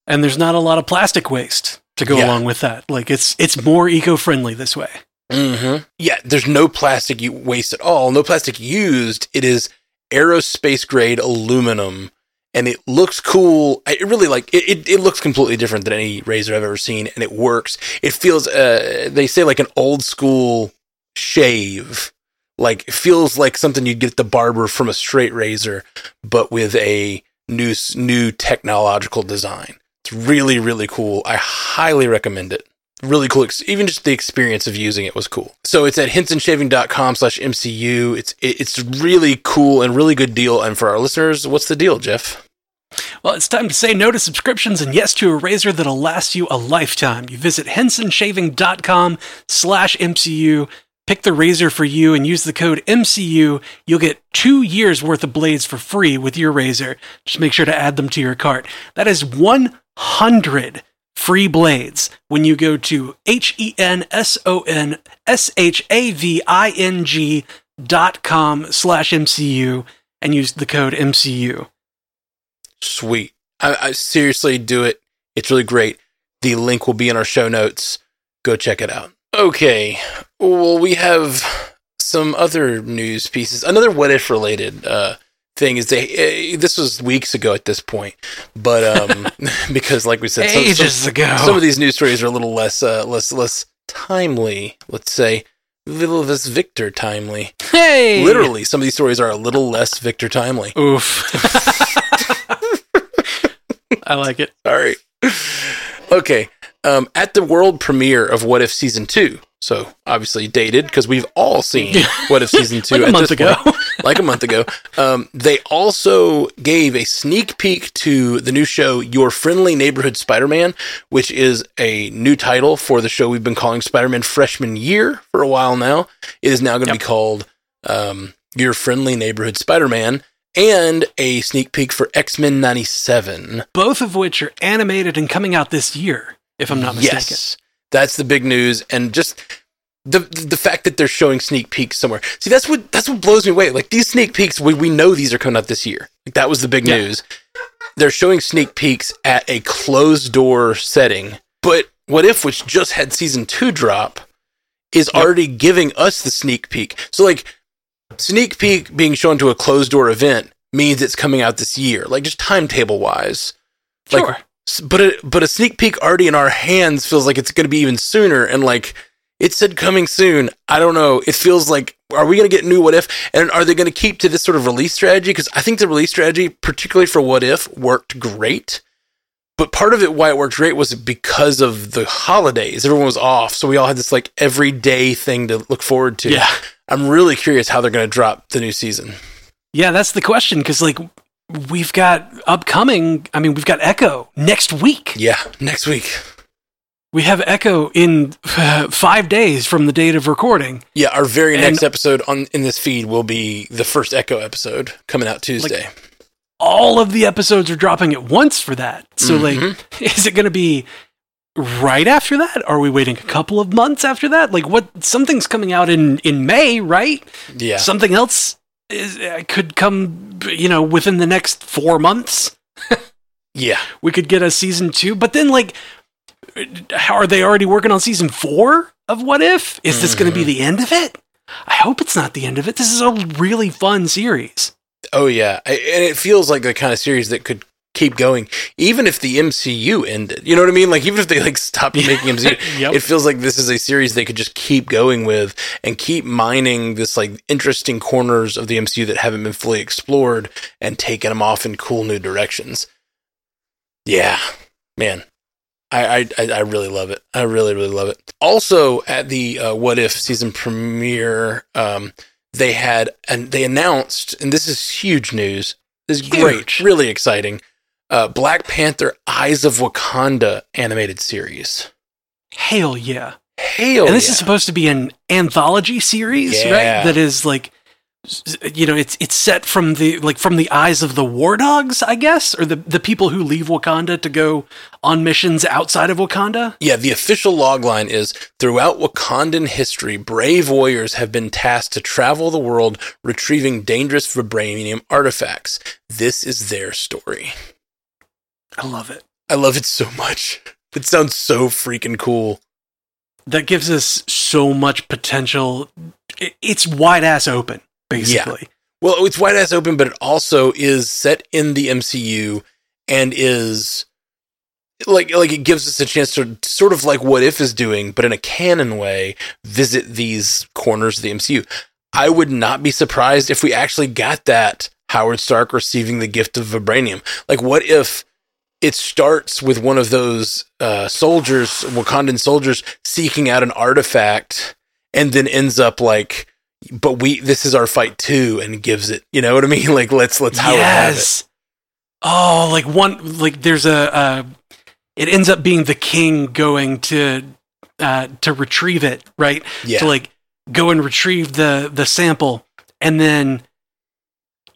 [SPEAKER 1] and there's not a lot of plastic waste to go
[SPEAKER 3] Yeah.
[SPEAKER 1] along with that. Like it's it's more eco-friendly this way.
[SPEAKER 3] Mm-hmm. Yeah, there's no plastic waste at all. No plastic used. It is aerospace grade aluminum, and it looks cool. It really like it, it. It looks completely different than any razor I've ever seen, and it works. It feels. Uh, they say like an old school shave. Like it feels like something you'd get the barber from a straight razor, but with a new new technological design. It's really really cool. I highly recommend it really cool. Even just the experience of using it was cool. So it's at hensonshaving.com slash MCU. It's, it's really cool and really good deal. And for our listeners, what's the deal, Jeff?
[SPEAKER 1] Well, it's time to say no to subscriptions and yes to a razor that'll last you a lifetime. You visit hensonshaving.com slash MCU, pick the razor for you, and use the code MCU. You'll get two years worth of blades for free with your razor. Just make sure to add them to your cart. That is 100 free blades when you go to H-E-N-S-O-N-S-H-A-V-I-N-G dot com slash MCU and use the code MCU.
[SPEAKER 3] Sweet. I, I seriously do it. It's really great. The link will be in our show notes. Go check it out. Okay. Well, we have some other news pieces. Another what if related uh, thing is they. Uh, this was weeks ago at this point, but um, because like we said, some- some-
[SPEAKER 1] Ages ago.
[SPEAKER 3] some of these news stories are a little less uh, less less timely. Let's say a little less Victor timely.
[SPEAKER 1] hey!
[SPEAKER 3] Literally, some of these stories are a little less Victor timely.
[SPEAKER 1] Oof. I like it.
[SPEAKER 3] all right Okay. Um, at the world premiere of What If season two, so obviously dated because we've all seen What If season two
[SPEAKER 1] Like a
[SPEAKER 3] at
[SPEAKER 1] month ago.
[SPEAKER 3] Like a month ago. Um, they also gave a sneak peek to the new show Your Friendly Neighborhood Spider-Man, which is a new title for the show we've been calling Spider-Man Freshman Year for a while now. It is now going to be called um, Your Friendly Neighborhood Spider-Man. And a sneak peek for X Men '97.
[SPEAKER 1] Both of which are animated and coming out this year, if I'm not mistaken.
[SPEAKER 3] Yes, that's the big news, and just the the fact that they're showing sneak peeks somewhere. See, that's what that's what blows me away. Like these sneak peeks, we we know these are coming out this year. Like that was the big
[SPEAKER 1] Yeah.
[SPEAKER 3] news. They're showing sneak peeks at a closed door setting, but what if, which just had season two drop, is
[SPEAKER 1] Yep.
[SPEAKER 3] already giving us the sneak peek. So like sneak peek being shown to a closed door event means it's coming out this year. Like just timetable wise. Like,
[SPEAKER 1] Sure.
[SPEAKER 3] S- but a, but a sneak peek already in our hands feels like it's going to be even sooner and like it said coming soon. I don't know. It feels like are we going to get new what if and are they going to keep to this sort of release strategy? Because i think the release strategy particularly for what if worked great. But part of it why it worked great was because of the holidays. Everyone was off so we all had this like everyday thing to look forward to.
[SPEAKER 1] Yeah.
[SPEAKER 3] i'm really curious how they're going to drop the new season.
[SPEAKER 1] Yeah, that's the question because like we've got upcoming. I mean, we've got Echo next week.
[SPEAKER 3] yeah next week
[SPEAKER 1] We have Echo in uh, five days from the date of recording.
[SPEAKER 3] yeah our very
[SPEAKER 1] And-
[SPEAKER 3] next episode on in this feed will be the first echo episode coming out tuesday
[SPEAKER 1] All of the episodes are dropping at once for that. So, like,
[SPEAKER 3] Mm-hmm.
[SPEAKER 1] is it going to be right after that? Are we waiting a couple of months after that? Like, what? Something's coming out in in May, right?
[SPEAKER 3] Yeah.
[SPEAKER 1] Something else is, uh, could come, you know, within the next four months.
[SPEAKER 3] yeah.
[SPEAKER 1] we could get a season two. But then, like, are they already working on season four of What If? Is this going to be mm-hmm. the end of it? I hope it's not the end of it. This is a really fun series.
[SPEAKER 3] Oh yeah, I, and it feels like the kind of series that could keep going, even if the MCU ended. You know what I mean? Like even if they like stopped making MCU,
[SPEAKER 1] Yep.
[SPEAKER 3] it feels like this is a series they could just keep going with and keep mining this like interesting corners of the MCU that haven't been fully explored and taking them off in cool new directions. Yeah, man. I, I I really love it. I really really love it. Also, at the uh, What If season premiere, um, they had and they announced, and this is huge news. This is great, really exciting. Uh, Black Panther: Eyes of Wakanda animated series.
[SPEAKER 1] Hell yeah.
[SPEAKER 3] Hail!
[SPEAKER 1] and this
[SPEAKER 3] yeah.
[SPEAKER 1] is supposed to be an anthology series,
[SPEAKER 3] Yeah.
[SPEAKER 1] right? That is like you know, it's it's set from the like from the eyes of the war dogs, I guess, or the the people who leave Wakanda to go on missions outside of Wakanda.
[SPEAKER 3] Yeah, the official logline is throughout Wakandan history, brave warriors have been tasked to travel the world retrieving dangerous vibranium artifacts. This is their story.
[SPEAKER 1] I love it.
[SPEAKER 3] I love it so much. It sounds so freaking cool.
[SPEAKER 1] That gives us so much potential. It's wide ass open, basically.
[SPEAKER 3] Well, it's wide ass open, but it also is set in the MCU and is like like it gives us a chance to sort of like what if is doing, but in a canon way, visit these corners of the MCU. I would not be surprised if we actually got that Howard Stark receiving the gift of vibranium. Like, what if it starts with one of those uh, soldiers, Wakandan soldiers, seeking out an artifact, and then ends up like, but we this is our fight too, and gives it. You know what I mean? Like, let's let's it.
[SPEAKER 1] yes. Oh, like one like there's a uh it ends up being the king going to uh to retrieve it, right?
[SPEAKER 3] Yeah,
[SPEAKER 1] To like go and retrieve the the sample and then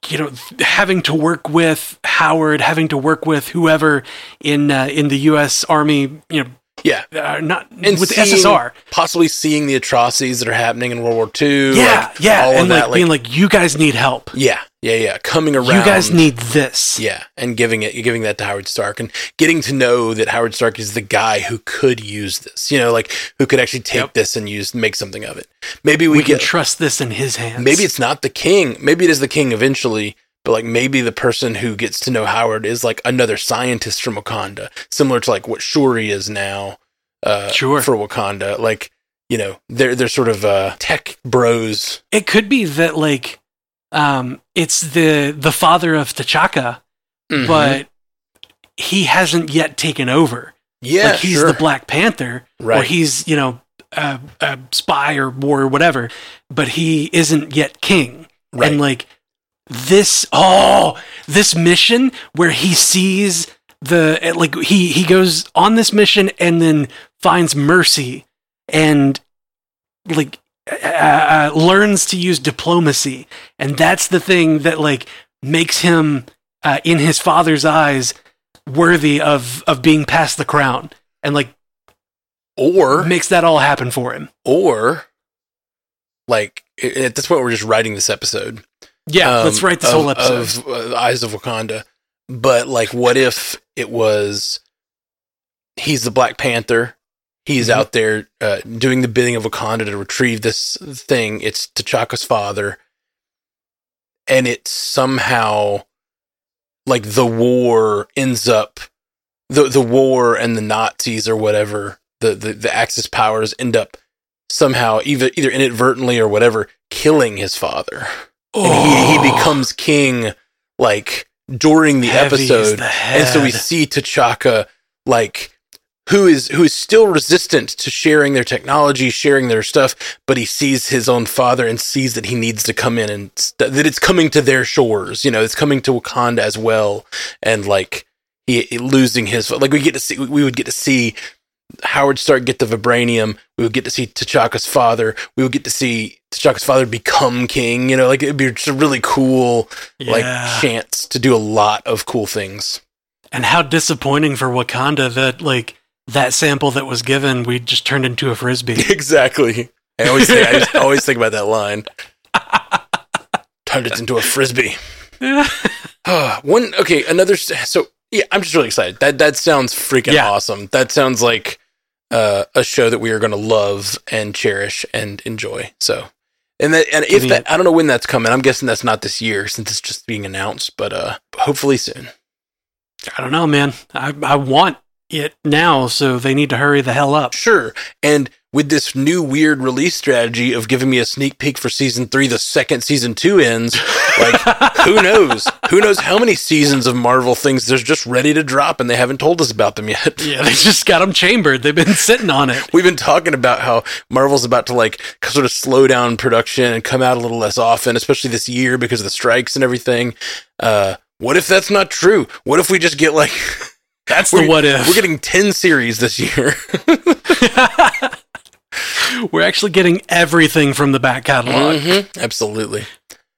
[SPEAKER 1] you know having to work with Howard, having to work with whoever in uh, in the US army, you know,
[SPEAKER 3] yeah.
[SPEAKER 1] uh, not
[SPEAKER 3] And
[SPEAKER 1] with the SSR.
[SPEAKER 3] Possibly seeing the atrocities that are happening in World War II.
[SPEAKER 1] Yeah,
[SPEAKER 3] like,
[SPEAKER 1] yeah,
[SPEAKER 3] all
[SPEAKER 1] and
[SPEAKER 3] of
[SPEAKER 1] like
[SPEAKER 3] that.
[SPEAKER 1] being like you guys need help.
[SPEAKER 3] yeah, yeah, yeah. Coming around.
[SPEAKER 1] You guys need this.
[SPEAKER 3] Yeah, and giving it, giving that to Howard Stark, and getting to know that Howard Stark is the guy who could use this. You know, like who could actually take
[SPEAKER 1] Yep.
[SPEAKER 3] this and use make something of it. Maybe we,
[SPEAKER 1] we can
[SPEAKER 3] get.
[SPEAKER 1] trust this in his hands.
[SPEAKER 3] maybe it's not the king. Maybe it is the king eventually. But like maybe the person who gets to know Howard is like another scientist from Wakanda, similar to like what Shuri is now. Uh,
[SPEAKER 1] Sure.
[SPEAKER 3] For Wakanda, like you know, they're they're sort of uh, tech bros.
[SPEAKER 1] it could be that like um it's the the father of T'Chaka,
[SPEAKER 3] Mhm.
[SPEAKER 1] but he hasn't yet taken over.
[SPEAKER 3] yeah,
[SPEAKER 1] like he's
[SPEAKER 3] sure.
[SPEAKER 1] the Black Panther, or
[SPEAKER 3] Right.
[SPEAKER 1] he's you know a, a spy or war or whatever, but he isn't yet king.
[SPEAKER 3] Right.
[SPEAKER 1] And like this, oh, this mission where he sees the like he he goes on this mission and then finds mercy and like uh, uh, learns to use diplomacy, and that's the thing that like makes him uh, in his father's eyes worthy of of being passed the crown, and like
[SPEAKER 3] or
[SPEAKER 1] makes that all happen for him.
[SPEAKER 3] or like at this point we're just writing this episode
[SPEAKER 1] Yeah,
[SPEAKER 3] um,
[SPEAKER 1] let's write this
[SPEAKER 3] of-
[SPEAKER 1] whole episode.
[SPEAKER 3] of uh, eyes of wakanda but like what if it was he's the black panther he's
[SPEAKER 1] Mhm.
[SPEAKER 3] out there uh, doing the bidding of wakanda to retrieve this thing it's t'chaka's father and it somehow like the war ends up the the war and the Nazis or whatever the the, the Axis powers end up somehow either either inadvertently or whatever killing his father and he, he
[SPEAKER 1] Oh.
[SPEAKER 3] becomes king like during the
[SPEAKER 1] Heavy
[SPEAKER 3] episode
[SPEAKER 1] the
[SPEAKER 3] and so we see T'Chaka like who is who is still resistant to sharing their technology, sharing their stuff, but he sees his own father and sees that he needs to come in and st- that it's coming to their shores. You know, it's coming to Wakanda as well, and like he, he losing his like we get to see we would get to see Howard Stark get the vibranium. We would get to see T'Chaka's father. We would get to see T'Chaka's father become king. You know, like it'd be just a really cool like chance to do a lot of cool things.
[SPEAKER 1] And how disappointing for Wakanda that like that sample that was given, we just turned into a frisbee.
[SPEAKER 3] Exactly. I always think, I just always think about that line. Turned it into a frisbee. Ah, One okay, another. So yeah, I'm just really excited. That that sounds freaking
[SPEAKER 1] Yeah.
[SPEAKER 3] awesome. That sounds like uh, a show that we are going to love and cherish and enjoy. So And that, and if that. I don't know when that's coming. I'm guessing that's not this year since it's just being announced, but uh, hopefully soon.
[SPEAKER 1] I don't know, man. I I want it now, so they need to hurry the hell up.
[SPEAKER 3] Sure. And with this new weird release strategy of giving me a sneak peek for season three, the second season two ends, like who knows? Who knows how many seasons of Marvel things there's just ready to drop and they haven't told us about them yet.
[SPEAKER 1] Yeah, they just got them chambered. They've been sitting on it.
[SPEAKER 3] We've been talking about how Marvel's about to like sort of slow down production and come out a little less often, especially this year because of the strikes and everything. Uh, what if that's not true? What if we just get like
[SPEAKER 1] That's
[SPEAKER 3] we're,
[SPEAKER 1] the what if.
[SPEAKER 3] we're getting ten series this year?
[SPEAKER 1] We're actually getting everything from the back catalog.
[SPEAKER 3] Mhm, Absolutely.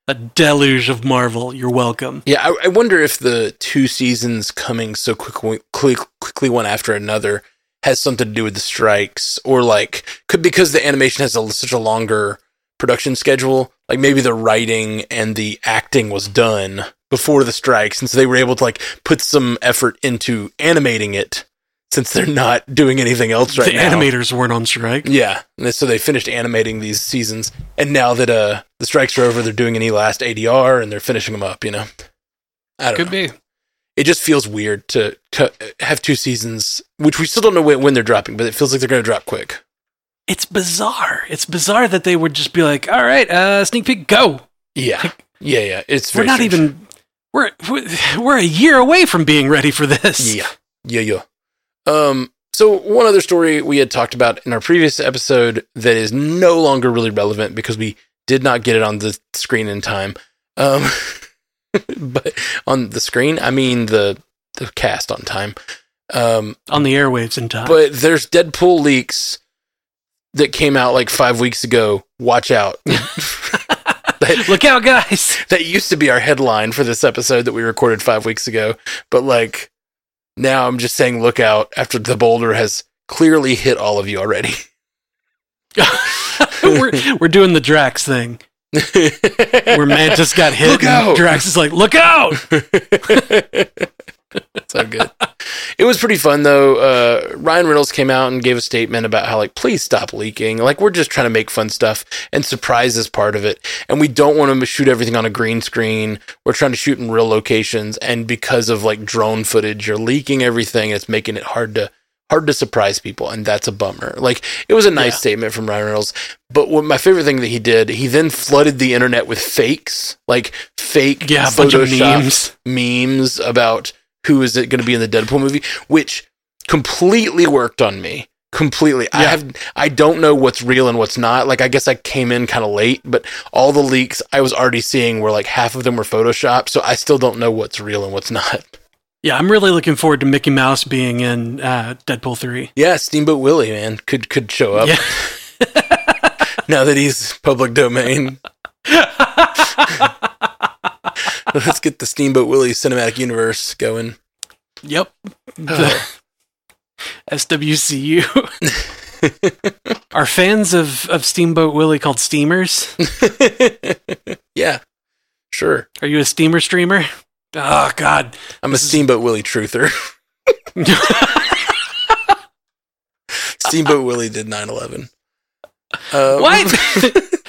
[SPEAKER 1] A deluge of Marvel. You're welcome.
[SPEAKER 3] Yeah, I, I wonder if the two seasons coming so quickly, quick, quickly one after another has something to do with the strikes, or like could because the animation has a, such a longer production schedule. Like maybe the writing and the acting was done before the strikes, and so they were able to like put some effort into animating it since they're not doing anything else right
[SPEAKER 1] the
[SPEAKER 3] now.
[SPEAKER 1] animators weren't on strike.
[SPEAKER 3] Yeah, and so they finished animating these seasons, and now that uh the strikes are over, they're doing any last ADR and they're finishing them up. You know, I don't
[SPEAKER 1] Could
[SPEAKER 3] know.
[SPEAKER 1] be.
[SPEAKER 3] It just feels weird to, to have two seasons, which we still don't know when, when they're dropping, but it feels like they're going to drop quick.
[SPEAKER 1] It's bizarre. It's bizarre that they would just be like, "All right, uh, sneak peek, go."
[SPEAKER 3] Yeah, yeah, yeah. It's
[SPEAKER 1] We're not
[SPEAKER 3] strange.
[SPEAKER 1] even. We're we're- a year away from being ready for this.
[SPEAKER 3] Yeah, yeah, yeah. Um. So one other story we had talked about in our previous episode that is no longer really relevant because we did not get it on the screen in time. Um, but on the screen, I mean the the cast on time. Um,
[SPEAKER 1] on the airwaves in time.
[SPEAKER 3] but there's Deadpool leaks that came out like five weeks ago. Watch out. that,
[SPEAKER 1] Look out, guys!
[SPEAKER 3] that used to be our headline for this episode that we recorded five weeks ago. But like now I'm just saying look out after the boulder has clearly hit all of you already.
[SPEAKER 1] we're we're doing the Drax thing where Mantis got hit.
[SPEAKER 3] Look
[SPEAKER 1] and
[SPEAKER 3] out!
[SPEAKER 1] Drax is like, "Look out!"
[SPEAKER 3] so good. It was pretty fun though. Uh, Ryan Reynolds came out and gave a statement about how like, please stop leaking. Like we're just trying to make fun stuff, and surprise is part of it. And we don't want to shoot everything on a green screen. We're trying to shoot in real locations, and because of like drone footage, you're leaking everything. It's making it hard to hard to surprise people, and that's a bummer. Like it was a nice
[SPEAKER 1] Yeah.
[SPEAKER 3] statement from Ryan Reynolds, but what my favorite thing that he did, he then flooded the internet with fakes, like fake
[SPEAKER 1] Yeah, a bunch of memes.
[SPEAKER 3] memes about who is it going to be in the Deadpool movie, which completely worked on me. Completely. I have I don't know what's real and what's not. Like I guess I came in kind of late, but all the leaks I was already seeing were like half of them were photoshopped, so I still don't know what's real and what's not.
[SPEAKER 1] Yeah, I'm really looking forward to Mickey Mouse being in uh, Deadpool three.
[SPEAKER 3] Yeah, Steamboat Willie, man, could could show up
[SPEAKER 1] Yeah.
[SPEAKER 3] now that he's public domain. Let's get the Steamboat Willie cinematic universe going.
[SPEAKER 1] Yep. The SWCU. Are fans of, of Steamboat Willie called steamers?
[SPEAKER 3] yeah, sure.
[SPEAKER 1] Are you a steamer streamer? Oh God.
[SPEAKER 3] I'm a Steamboat Willie truther. Steamboat Willie did 9 11. Um,
[SPEAKER 1] What?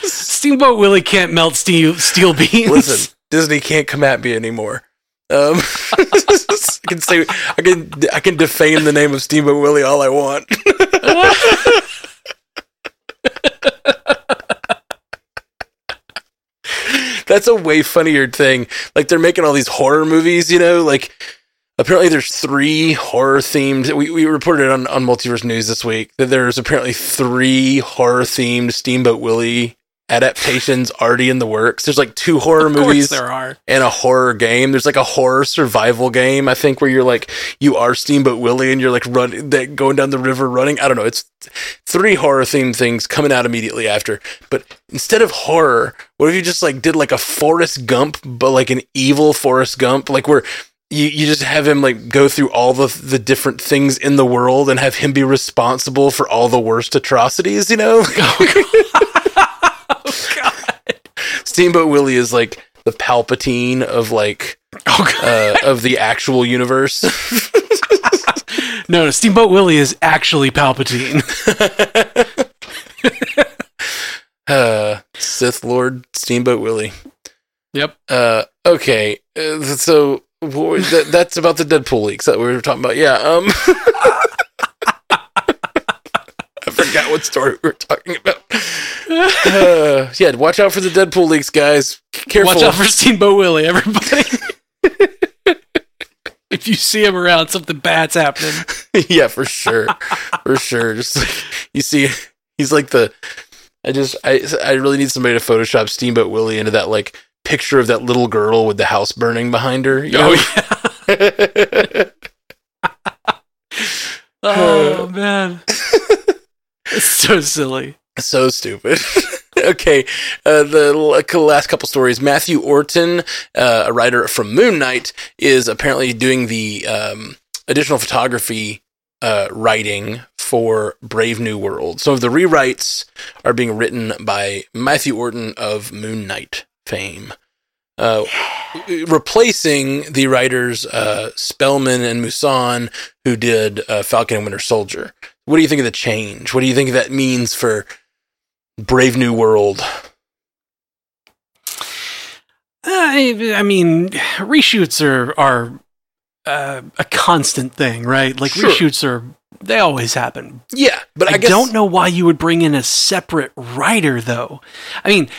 [SPEAKER 1] Steamboat Willie can't melt steel steel beans.
[SPEAKER 3] Listen, Disney can't come at me anymore. Um, I can say I can I can defame the name of Steamboat Willie all I want. That's a way funnier thing. Like they're making all these horror movies, you know, like apparently there's three horror themed we, we reported on, on multiverse news this week that there's apparently three horror themed steamboat willie adaptations already in the works. There's like two horror movies
[SPEAKER 1] there are.
[SPEAKER 3] and a horror game. There's like a horror survival game i think where you're like you are steamboat willie and you're like running that going down the river running. I don't know. It's three horror themed things coming out immediately after. But instead of horror what if you just like did like a forrest gump but like an evil forrest gump? Like where you, you just have him like go through all the the different things in the world and have him be responsible for all the worst atrocities you know steamboat willie is like the palpatine of like
[SPEAKER 1] Oh,
[SPEAKER 3] uh, of the actual universe
[SPEAKER 1] No, no, Steamboat Willie is actually Palpatine.
[SPEAKER 3] uh, Sith Lord Steamboat Willie.
[SPEAKER 1] Yep.
[SPEAKER 3] Uh, okay, uh, so that, that's about the Deadpool leaks that we were talking about. Yeah. Um, I forgot what story we were talking about. Uh, yeah, watch out for the Deadpool leaks, guys. Careful.
[SPEAKER 1] Watch out for Steamboat Willie, everybody. if you see him around, something bad's happening.
[SPEAKER 3] yeah, for sure, for sure. Just like you see, he's like the. I just, I, I really need somebody to Photoshop Steamboat Willie into that like picture of that little girl with the house burning behind her. You know?
[SPEAKER 1] yeah. oh man, it's so silly.
[SPEAKER 3] so stupid. okay, uh, the last couple stories. Matthew Orton, uh, a writer from Moon Knight, is apparently doing the um, additional photography uh, writing for Brave New World. So the rewrites are being written by Matthew Orton of Moon Knight fame. Uh, replacing the writers uh, Spellman and Musson, who did uh, Falcon and Winter Soldier. What do you think of the change? What do you think that means for Brave New World?
[SPEAKER 1] I, I mean, reshoots are are uh, a constant thing, right? Like
[SPEAKER 3] Sure.
[SPEAKER 1] reshoots are they always happen.
[SPEAKER 3] Yeah, but I,
[SPEAKER 1] I,
[SPEAKER 3] guess
[SPEAKER 1] don't know why you would bring in a separate writer, though. I mean,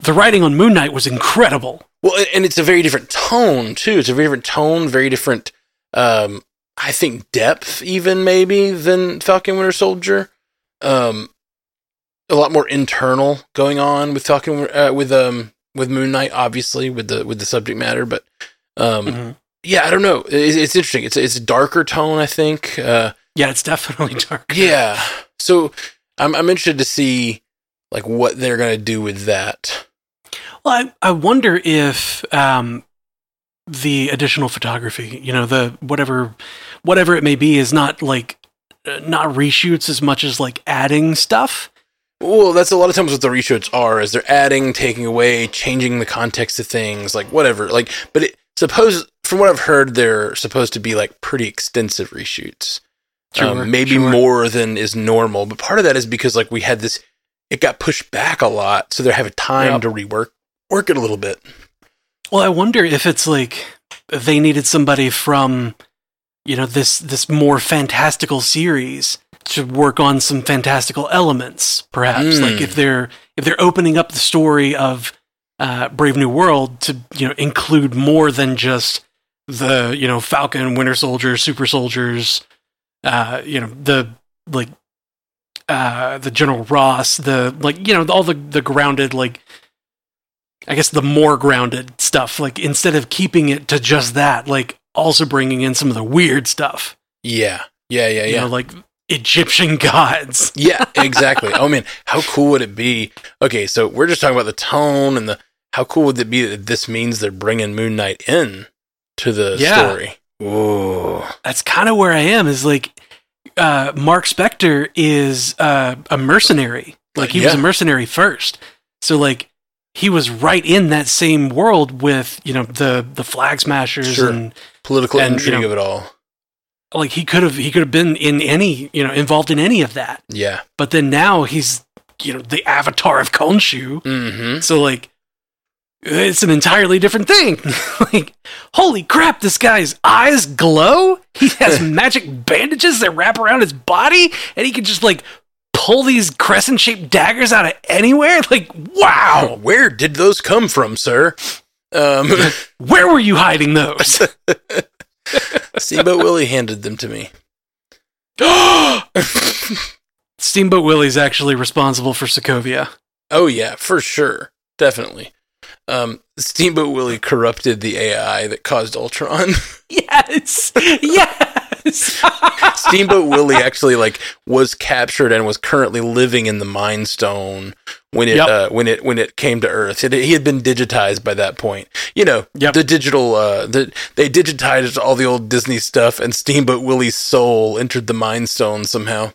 [SPEAKER 1] the writing on Moon Knight was incredible.
[SPEAKER 3] Well, and- and it's a very different tone too. It's a very different tone, very different. Um, I think depth, even maybe than Falcon Winter Soldier. Um, a lot more internal going on with Falcon uh, with um with Moon Knight, obviously with the with the subject matter, but um,
[SPEAKER 1] Mhm.
[SPEAKER 3] yeah, I don't know. It's, it's interesting. It's it's a darker tone, I think. Uh,
[SPEAKER 1] Yeah, it's definitely dark.
[SPEAKER 3] yeah. So I'm I'm interested to see like what they're gonna do with that.
[SPEAKER 1] Well, I, I wonder if um, the additional photography, you know, the whatever whatever it may be, is not like uh, not reshoots as much as like adding stuff.
[SPEAKER 3] Well, that's a lot of times what the reshoots are is they're adding, taking away, changing the context of things, like whatever. Like, but it suppose from what I've heard, they're supposed to be like pretty extensive reshoots.
[SPEAKER 1] Sure,
[SPEAKER 3] um, maybe
[SPEAKER 1] sure.
[SPEAKER 3] more than is normal. But part of that is because like we had this, it got pushed back a lot, so they're having time
[SPEAKER 1] Yep.
[SPEAKER 3] to rework work it a little bit.
[SPEAKER 1] Well, I wonder if it's like they needed somebody from, you know, this this more fantastical series to work on some fantastical elements, perhaps.
[SPEAKER 3] Mm.
[SPEAKER 1] Like if they're if they're opening up the story of uh, Brave New World to you know include more than just the you know Falcon, Winter Soldier, Super Soldiers, uh, you know the like uh, the General Ross, the like you know all the the grounded like I guess the more grounded stuff. Like instead of keeping it to just that, like also bringing in some of the weird stuff.
[SPEAKER 3] Yeah, yeah, yeah,
[SPEAKER 1] You
[SPEAKER 3] yeah.
[SPEAKER 1] know, like Egyptian gods.
[SPEAKER 3] Yeah, exactly. oh man, how cool would it be? Okay, so we're just talking about the tone and the how cool would it be that this means they're bringing Moon Knight in to the
[SPEAKER 1] Yeah.
[SPEAKER 3] story? Ooh,
[SPEAKER 1] That's kind of where I am. Is like uh, Mark Spector is uh, a mercenary. Like he was a mercenary first. So like he was right in that same world with you know the the flag smashers
[SPEAKER 3] Sure.
[SPEAKER 1] and
[SPEAKER 3] political
[SPEAKER 1] And, you
[SPEAKER 3] intrigue
[SPEAKER 1] know-
[SPEAKER 3] of it all.
[SPEAKER 1] like he could have he could have been in any you know involved in any of that.
[SPEAKER 3] Yeah.
[SPEAKER 1] But then now he's you know the avatar of Khonshu.
[SPEAKER 3] Mm-hmm.
[SPEAKER 1] So like it's an entirely different thing. like holy crap, this guy's eyes glow. He has magic bandages that wrap around his body and he can just like pull these crescent-shaped daggers out of anywhere. Like wow.
[SPEAKER 3] Where did those come from, sir? Um,
[SPEAKER 1] Where were you hiding those?
[SPEAKER 3] Steamboat Willie handed them to me.
[SPEAKER 1] Steamboat Willie's actually responsible for Sokovia.
[SPEAKER 3] Oh yeah, for sure, definitely. Um, Steamboat Willie corrupted the AI that caused Ultron.
[SPEAKER 1] Yes. Yes.
[SPEAKER 3] Steamboat Willie actually like was captured and was currently living in the Mind Stone when it
[SPEAKER 1] Yep.
[SPEAKER 3] uh, when it when it came to Earth. It, he had been digitized by that point. You know,
[SPEAKER 1] Yep.
[SPEAKER 3] the digital uh, the they digitized all the old Disney stuff, and Steamboat Willie's soul entered the Mind Stone somehow.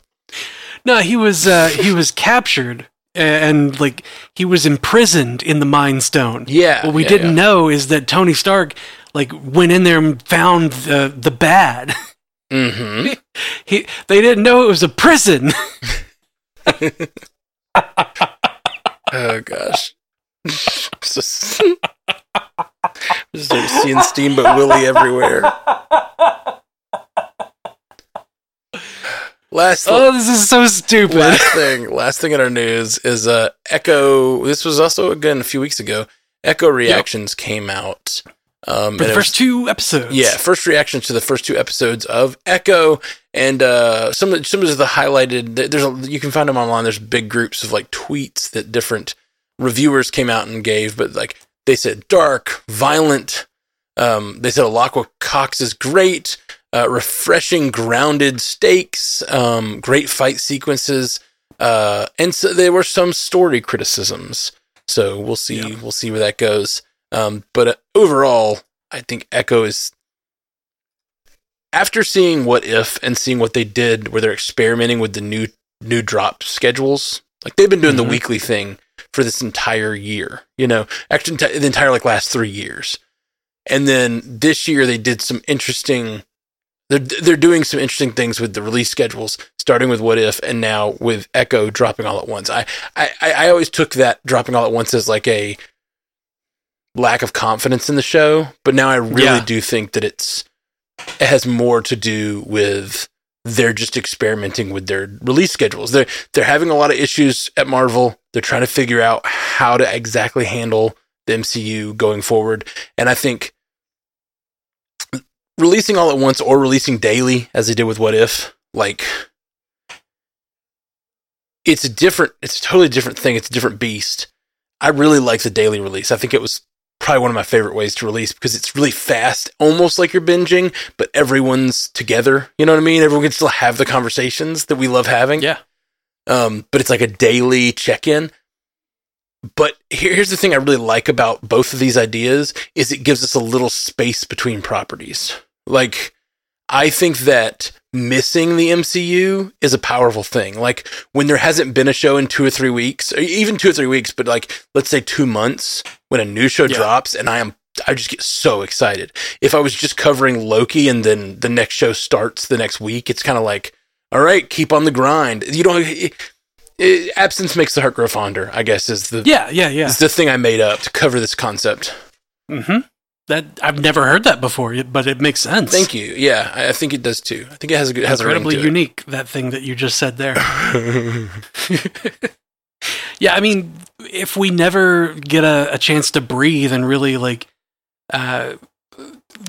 [SPEAKER 1] No, he was uh, he was captured and like he was imprisoned in the Mind Stone.
[SPEAKER 3] Yeah,
[SPEAKER 1] What we
[SPEAKER 3] yeah,
[SPEAKER 1] didn't
[SPEAKER 3] yeah.
[SPEAKER 1] know is that Tony Stark like went in there and found the the bad.
[SPEAKER 3] Mm-hmm.
[SPEAKER 1] He they didn't know it was a prison.
[SPEAKER 3] Oh gosh. just, just start seeing Steamboat Willie everywhere. Last
[SPEAKER 1] Oh, this is so stupid.
[SPEAKER 3] last thing, last thing in our news is uh Echo. This was also again a few weeks ago. Echo reactions came out. Um,
[SPEAKER 1] For the first
[SPEAKER 3] was-
[SPEAKER 1] two episodes.
[SPEAKER 3] yeah, first reactions to the first two episodes of Echo, and uh, some of some of the highlighted. There's a, you can find them online. There's big groups of like tweets that different reviewers came out and gave, but like they said, dark, violent. Um, they said Alaqua Cox is great, uh, refreshing, grounded stakes, um, great fight sequences, uh, and so there were some story criticisms. So we'll see.
[SPEAKER 1] Yeah.
[SPEAKER 3] We'll see where that goes. Um, but uh, overall, I think Echo is. After seeing What If and seeing what they did, where they're experimenting with the new new drop schedules, like they've been doing
[SPEAKER 1] Mhm.
[SPEAKER 3] the weekly thing for this entire year. You know, actually, the entire like last three years, and then this year they did some interesting. They're they're doing some interesting things with the release schedules, starting with What If, and now with Echo dropping all at once. I I I always took that dropping all at once as like a lack of confidence in the show, but now I really
[SPEAKER 1] Yeah.
[SPEAKER 3] do think that it's it has more to do with they're just experimenting with their release schedules. They're they're having a lot of issues at Marvel. They're trying to figure out how to exactly handle the MCU going forward. And I think releasing all at once or releasing daily as they did with What If, like it's a different it's a totally different thing. It's a different beast. I really like the daily release. I think it was probably one of my favorite ways to release because it's really fast, almost like you're binging, but everyone's together. You know what I mean? Everyone can still have the conversations that we love having.
[SPEAKER 1] Yeah.
[SPEAKER 3] Um, but it's like a daily check in. But here, here's the thing I really like about both of these ideas is it gives us a little space between properties. Like I think that missing the MCU is a powerful thing. Like when there hasn't been a show in two or three weeks, or even two or three weeks, but like let's say two months when a new show
[SPEAKER 1] Yeah.
[SPEAKER 3] drops and I am I just get so excited. If I was just covering Loki and then the next show starts the next week, it's kind of like, all right, keep on the grind. You don't. It, it, absence makes the heart grow fonder. I guess is the
[SPEAKER 1] Yeah, yeah, yeah.
[SPEAKER 3] is the thing I made up to cover this concept.
[SPEAKER 1] hmm That I've never heard that before, but it makes sense.
[SPEAKER 3] Thank you. Yeah, I, think it does too. I think it has a good has a
[SPEAKER 1] Incredibly
[SPEAKER 3] it.
[SPEAKER 1] unique. That thing that you just said there. yeah, I mean, if we never get a, a chance to breathe and really like uh,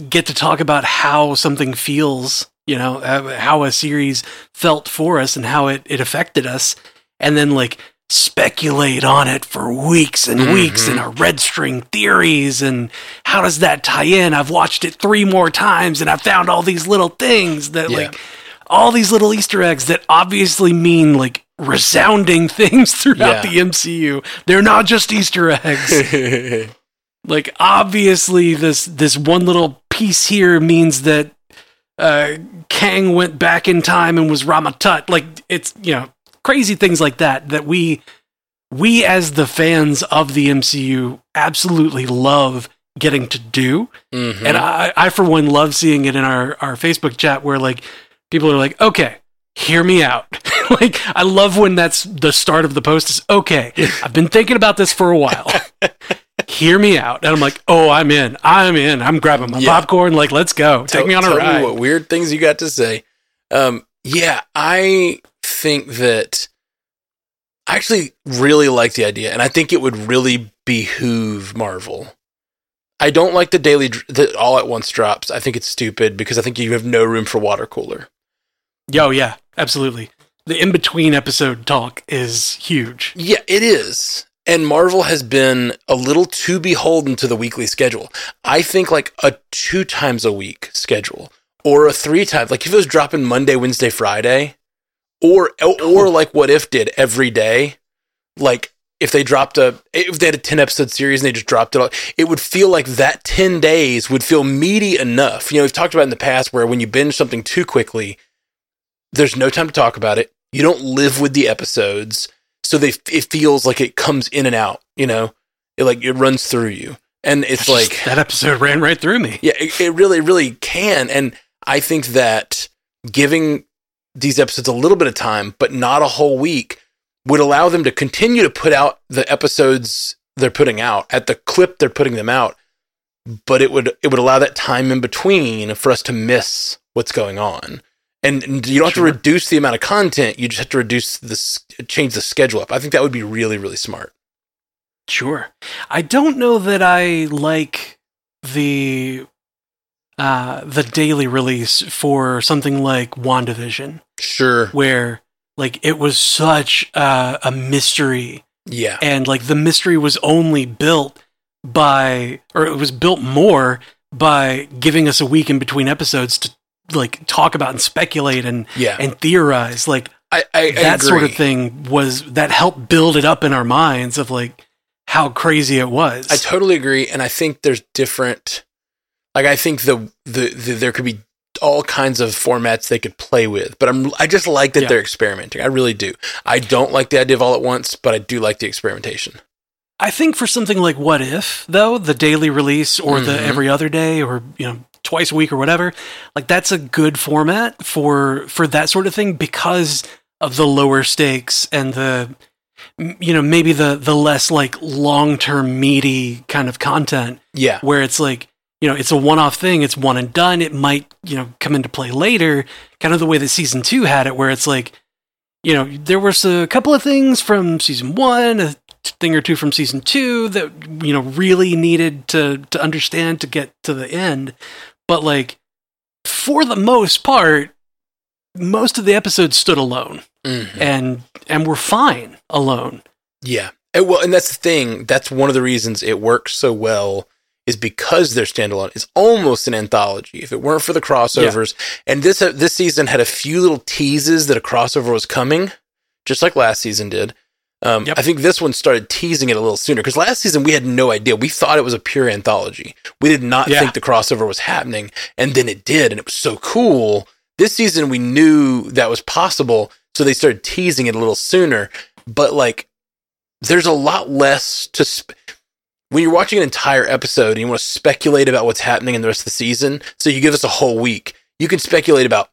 [SPEAKER 1] get to talk about how something feels, you know, uh, how a series felt for us and how it, it affected us, and then like speculate on it for weeks and weeks and our red string theories and how does that tie in? I've watched it three more times and I found all these little things that
[SPEAKER 3] Yeah.
[SPEAKER 1] like all these little Easter eggs that obviously mean like resounding things throughout
[SPEAKER 3] Yeah.
[SPEAKER 1] the MCU. They're not just Easter eggs. like obviously this this one little piece here means that uh Kang went back in time and was Rama-Tut. Like it's you know crazy things like that that we we as the fans of the MCU absolutely love getting to do.
[SPEAKER 3] Mhm.
[SPEAKER 1] And I, I, for one, love seeing it in our, our Facebook chat where like people are like, okay, hear me out. like, I love when that's the start of the post is, okay, I've been thinking about this for a while. hear me out. And I'm like, oh, I'm in. I'm in. I'm grabbing my
[SPEAKER 3] Yeah.
[SPEAKER 1] popcorn. Like, let's go. Take me on a ride.
[SPEAKER 3] what weird things you got to say. Um, yeah, I think that I actually really like the idea, and I think it would really behoove Marvel. I don't like the daily, the all at once drops. I think it's stupid because I think you have no room for water cooler.
[SPEAKER 1] Yo, yeah, absolutely. The in between episode talk is huge.
[SPEAKER 3] Yeah, it is. And Marvel has been a little too beholden to the weekly schedule. I think like a two times a week schedule or a three times, like if it was dropping Monday, Wednesday, Friday, or or oh. like what if did every day, like if they dropped a if they had a 10 episode series and they just dropped it all, it would feel like that 10 days would feel meaty enough. You know, we've talked about in the past where when you binge something too quickly, there's no time to talk about it. You don't live with the episodes so they it feels like it comes in and out you know it like it runs through you and it's like
[SPEAKER 1] Just- that episode ran right through me.
[SPEAKER 3] yeah it, it really really can and i think that giving these episodes a little bit of time but not a whole week would allow them to continue to put out the episodes they're putting out at the clip they're putting them out, but it would it would allow that time in between for us to miss what's going on. And, and you don't
[SPEAKER 1] Sure.
[SPEAKER 3] have to reduce the amount of content; you just have to reduce this, change the schedule up. I think that would be really, really smart.
[SPEAKER 1] Sure. I don't know that I like the uh the daily release for something like WandaVision
[SPEAKER 3] Sure,
[SPEAKER 1] where like it was such uh, a mystery
[SPEAKER 3] yeah,
[SPEAKER 1] and like the mystery was only built by or it was built more by giving us a week in between episodes to like talk about and speculate and
[SPEAKER 3] yeah.
[SPEAKER 1] and theorize like
[SPEAKER 3] I, I, I
[SPEAKER 1] that sort of thing was that helped build it up in our minds of like how crazy it was.
[SPEAKER 3] I totally agree, and I think there's different. Like I think the, the the there could be all kinds of formats they could play with, but I'm I just like that
[SPEAKER 1] Yeah.
[SPEAKER 3] they're experimenting. I really do. I don't like the idea of all at once, but I do like the experimentation.
[SPEAKER 1] I think for something like What If, though, the daily release or the
[SPEAKER 3] Mhm.
[SPEAKER 1] every other day or, you know, twice a week or whatever, like that's a good format for for that sort of thing because of the lower stakes and the you know, maybe the the less like long-term meaty kind of content
[SPEAKER 3] Yeah,
[SPEAKER 1] where it's like, you know, it's a one-off thing, it's one and done, it might, you know, come into play later, kind of the way that season 2 had it where it's like you know, there was a couple of things from season one, a thing or two from season two that you know really needed to to understand to get to the end. But like for the most part, most of the episodes stood alone
[SPEAKER 3] Mhm.
[SPEAKER 1] and and were fine alone.
[SPEAKER 3] yeah. And, well, and that's the thing. That's one of the reasons it works so well is because they're standalone. It's almost an anthology. If it weren't for the crossovers, and this uh, this season had a few little teases that a crossover was coming, just like last season did. Um,
[SPEAKER 1] Yep.
[SPEAKER 3] I think this one started teasing it a little sooner because last season we had no idea. We thought it was a pure anthology. We did not
[SPEAKER 1] Yeah.
[SPEAKER 3] think the crossover was happening, and then it did, and it was so cool. This season we knew that was possible, so they started teasing it a little sooner. But like, there's a lot less to. Sp- when you're watching an entire episode and you want to speculate about what's happening in the rest of the season, so you give us a whole week, you can speculate about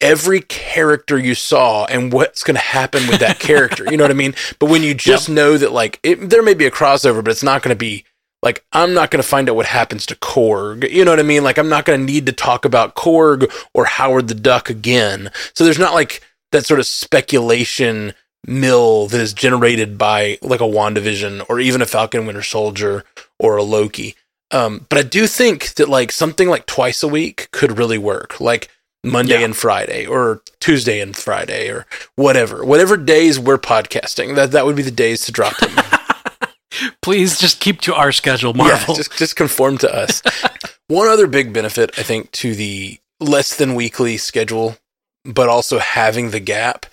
[SPEAKER 3] every character you saw and what's going to happen with that character. You know what I mean? But when you just know that, like, it, there may be a crossover, but it's not going to be like, I'm not going to find out what happens to Korg. You know what I mean? Like, I'm not going to need to talk about Korg or Howard the Duck again. So there's not like that sort of speculation mill that is generated by like a WandaVision or even a Falcon Winter Soldier or a Loki. Um, but I do think that like something like twice a week could really work, like Monday
[SPEAKER 1] Yeah.
[SPEAKER 3] and Friday or Tuesday and Friday or whatever. Whatever days we're podcasting, that that would be the days to drop them.
[SPEAKER 1] Please just keep to our schedule, Marvel.
[SPEAKER 3] Yeah, just just conform to us. One other big benefit, I think, to the less than weekly schedule, but also having the gap,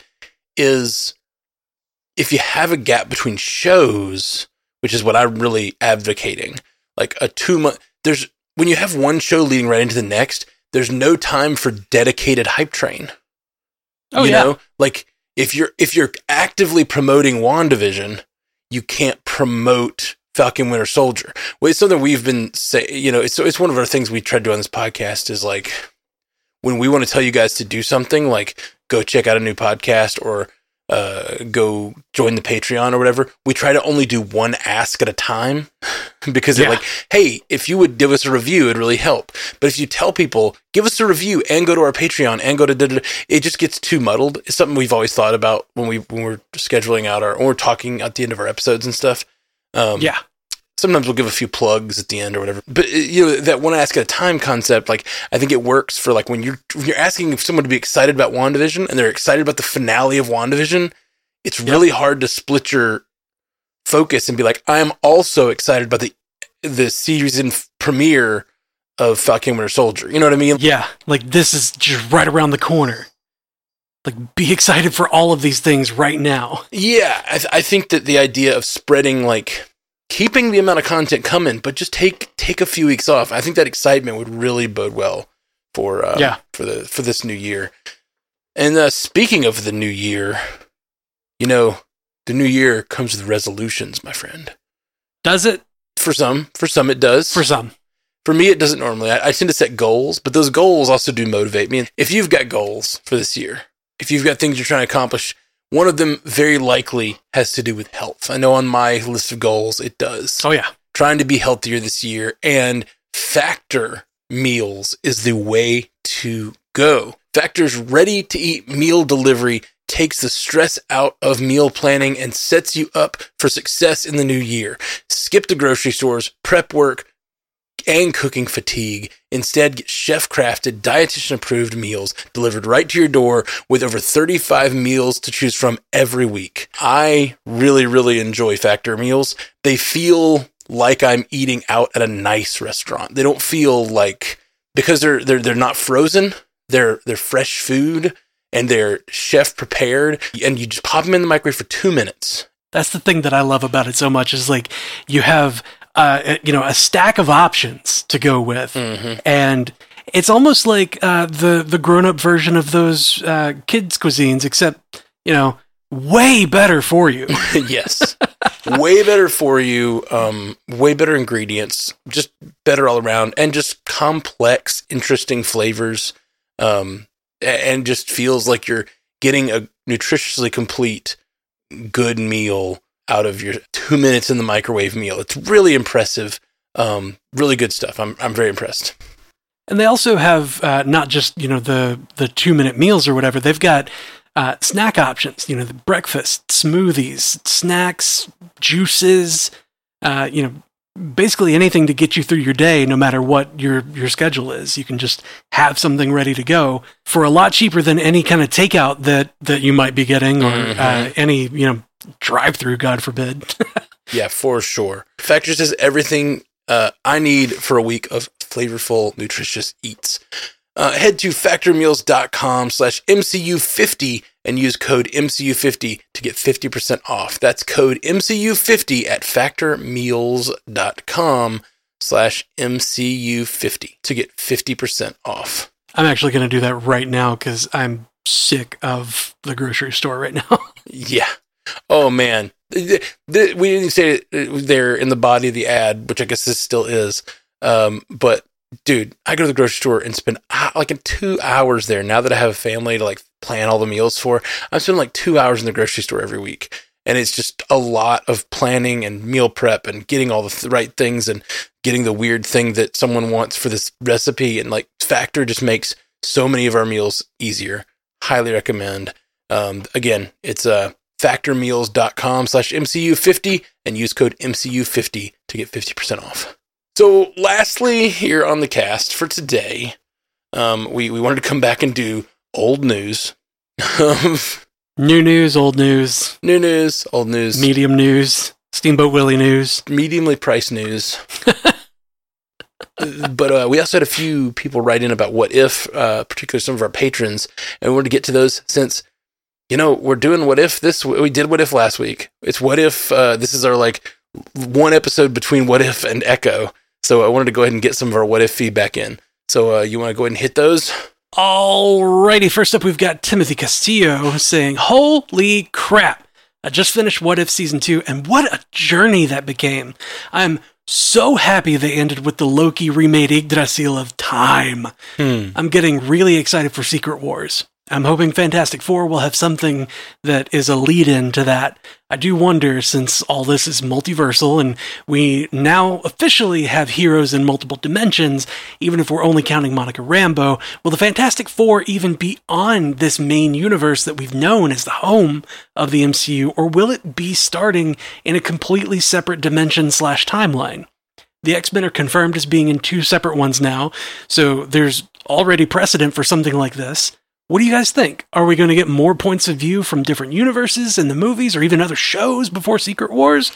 [SPEAKER 3] is if you have a gap between shows, which is what I'm really advocating, like a two month. There's when you have one show leading right into the next, there's no time for dedicated hype train.
[SPEAKER 1] Oh,
[SPEAKER 3] you
[SPEAKER 1] yeah.
[SPEAKER 3] know, like if you're if you're actively promoting WandaVision, you can't promote Falcon Winter Soldier. Well, it's something we've been say, you know, it's it's one of our things we try to do on this podcast is like when we want to tell you guys to do something, like go check out a new podcast or uh, go join the Patreon or whatever. We try to only do one ask at a time because
[SPEAKER 1] Yeah.
[SPEAKER 3] they're like, hey, if you would give us a review, it'd really help. But if you tell people, give us a review and go to our Patreon and go to, da, da, da, it just gets too muddled. It's something we've always thought about when we when we're scheduling out our or we're talking at the end of our episodes and stuff. Um,
[SPEAKER 1] yeah.
[SPEAKER 3] Sometimes we'll give a few plugs at the end or whatever. But uh, you know that one ask at a time concept, like I think it works for like when you're when you're asking someone to be excited about WandaVision and they're excited about the finale of WandaVision. It's really hard to split your focus and be like, I am also excited about the the season premiere of Falcon Winter Soldier. You know what I mean?
[SPEAKER 1] Yeah. Like this is just right around the corner. Like be excited for all of these things right now.
[SPEAKER 3] Yeah, I, th- I think that the idea of spreading like keeping the amount of content coming, but just take take a few weeks off. I think that excitement would really bode well for uh,
[SPEAKER 1] Yeah.
[SPEAKER 3] for the for this new year. And uh, speaking of the new year, you know, the new year comes with resolutions, my friend.
[SPEAKER 1] Does it?
[SPEAKER 3] For some, for some it does.
[SPEAKER 1] For some.
[SPEAKER 3] For me, it doesn't normally. I, I tend to set goals, but those goals also do motivate me. And if you've got goals for this year, if you've got things you're trying to accomplish, One of them very likely has to do with health. I know on my list of goals it does.
[SPEAKER 1] Oh yeah.
[SPEAKER 3] Trying to be healthier this year and factor meals is the way to go. Factor's ready to eat meal delivery takes the stress out of meal planning and sets you up for success in the new year. Skip the grocery stores, prep work, and cooking fatigue. Instead, get chef crafted, dietitian approved meals delivered right to your door with over 35 meals to choose from every week. I really, really enjoy Factor meals. They feel like I'm eating out at a nice restaurant. They don't feel like because they're they're they're not frozen. They're they're fresh food and they're chef prepared and you just pop them in the microwave for 2 minutes.
[SPEAKER 1] That's the thing that I love about it so much is like you have uh, you know a stack of options to go with,
[SPEAKER 3] Mm-hmm.
[SPEAKER 1] and it's almost like uh, the the grown up version of those uh, kids cuisines, except you know way better for you.
[SPEAKER 3] yes. way better for you, um, way better ingredients, just better all around, and just complex, interesting flavors, um, and just feels like you're getting a nutritiously complete, good meal out of your two minutes in the microwave meal. It's really impressive, um, really good stuff. I'm I'm very impressed.
[SPEAKER 1] And they also have uh, not just you know the the two minute meals or whatever. They've got uh, snack options. You know, the breakfast, smoothies, snacks, juices. Uh, you know, basically anything to get you through your day, no matter what your your schedule is. You can just have something ready to go for a lot cheaper than any kind of takeout that that you might be getting, or uh,
[SPEAKER 3] Mhm.
[SPEAKER 1] any you know drive through. God forbid.
[SPEAKER 3] Yeah, for sure. Factor says everything uh, I need for a week of flavorful, nutritious eats. Uh, head to factormeals.com slash MCU50 and use code MCU50 to get 50% off. That's code MCU50 at factormeals.com slash MCU50 to get 50% off.
[SPEAKER 1] I'm actually going to do that right now because I'm sick of the grocery store right now.
[SPEAKER 3] Yeah. Oh man, we didn't say there in the body of the ad, which I guess this still is. Um, but dude, I go to the grocery store and spend uh, like two hours there. Now that I have a family to like plan all the meals for, I'm spending like two hours in the grocery store every week, and it's just a lot of planning and meal prep and getting all the th- right things and getting the weird thing that someone wants for this recipe. And like Factor just makes so many of our meals easier. Highly recommend. Um, again, it's uh, factormeals.com slash MCU50 and use code MCU50 to get 50% off. So, lastly, here on the cast for today, um, we, we wanted to come back and do old news.
[SPEAKER 1] New news, old news,
[SPEAKER 3] New news, old news,
[SPEAKER 1] medium news, Steamboat Willie news.
[SPEAKER 3] mediumly priced news. but uh, we also had a few people write in about what if, uh, particularly some of our patrons, and we wanted to get to those since you know we're doing what if this. We did what if last week. It's what if uh, this is our like one episode between what if and Echo. So I wanted to go ahead and get some of our what if feedback in. So uh, you want to go ahead and hit those?
[SPEAKER 1] Alrighty, first up, we've got Timothy Castillo saying, Holy crap! I just finished What If Season 2, and what a journey that became. I'm so happy they ended with the Loki remade Yggdrasil of time.
[SPEAKER 3] Hmm.
[SPEAKER 1] I'm getting really excited for Secret Wars. I'm hoping Fantastic Four will have something that is a lead in to that. I do wonder, since all this is multiversal and we now officially have heroes in multiple dimensions, even if we're only counting Monica Rambeau, will the Fantastic Four even be on this main universe that we've known as the home of the MCU, or will it be starting in a completely separate dimension slash timeline? The X Men are confirmed as being in two separate ones now, so there's already precedent for something like this. What do you guys think? Are we going to get more points of view from different universes in the movies or even other shows before Secret Wars?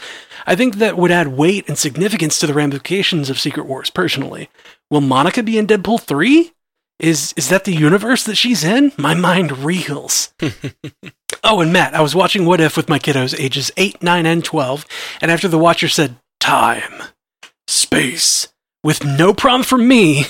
[SPEAKER 1] I think that would add weight and significance to the ramifications of Secret Wars personally. Will Monica be in Deadpool 3? Is is that the universe that she's in? My mind reels. oh, and Matt, I was watching What If with my kiddos ages 8, 9, and 12, and after the watcher said time, space, with no prompt from me,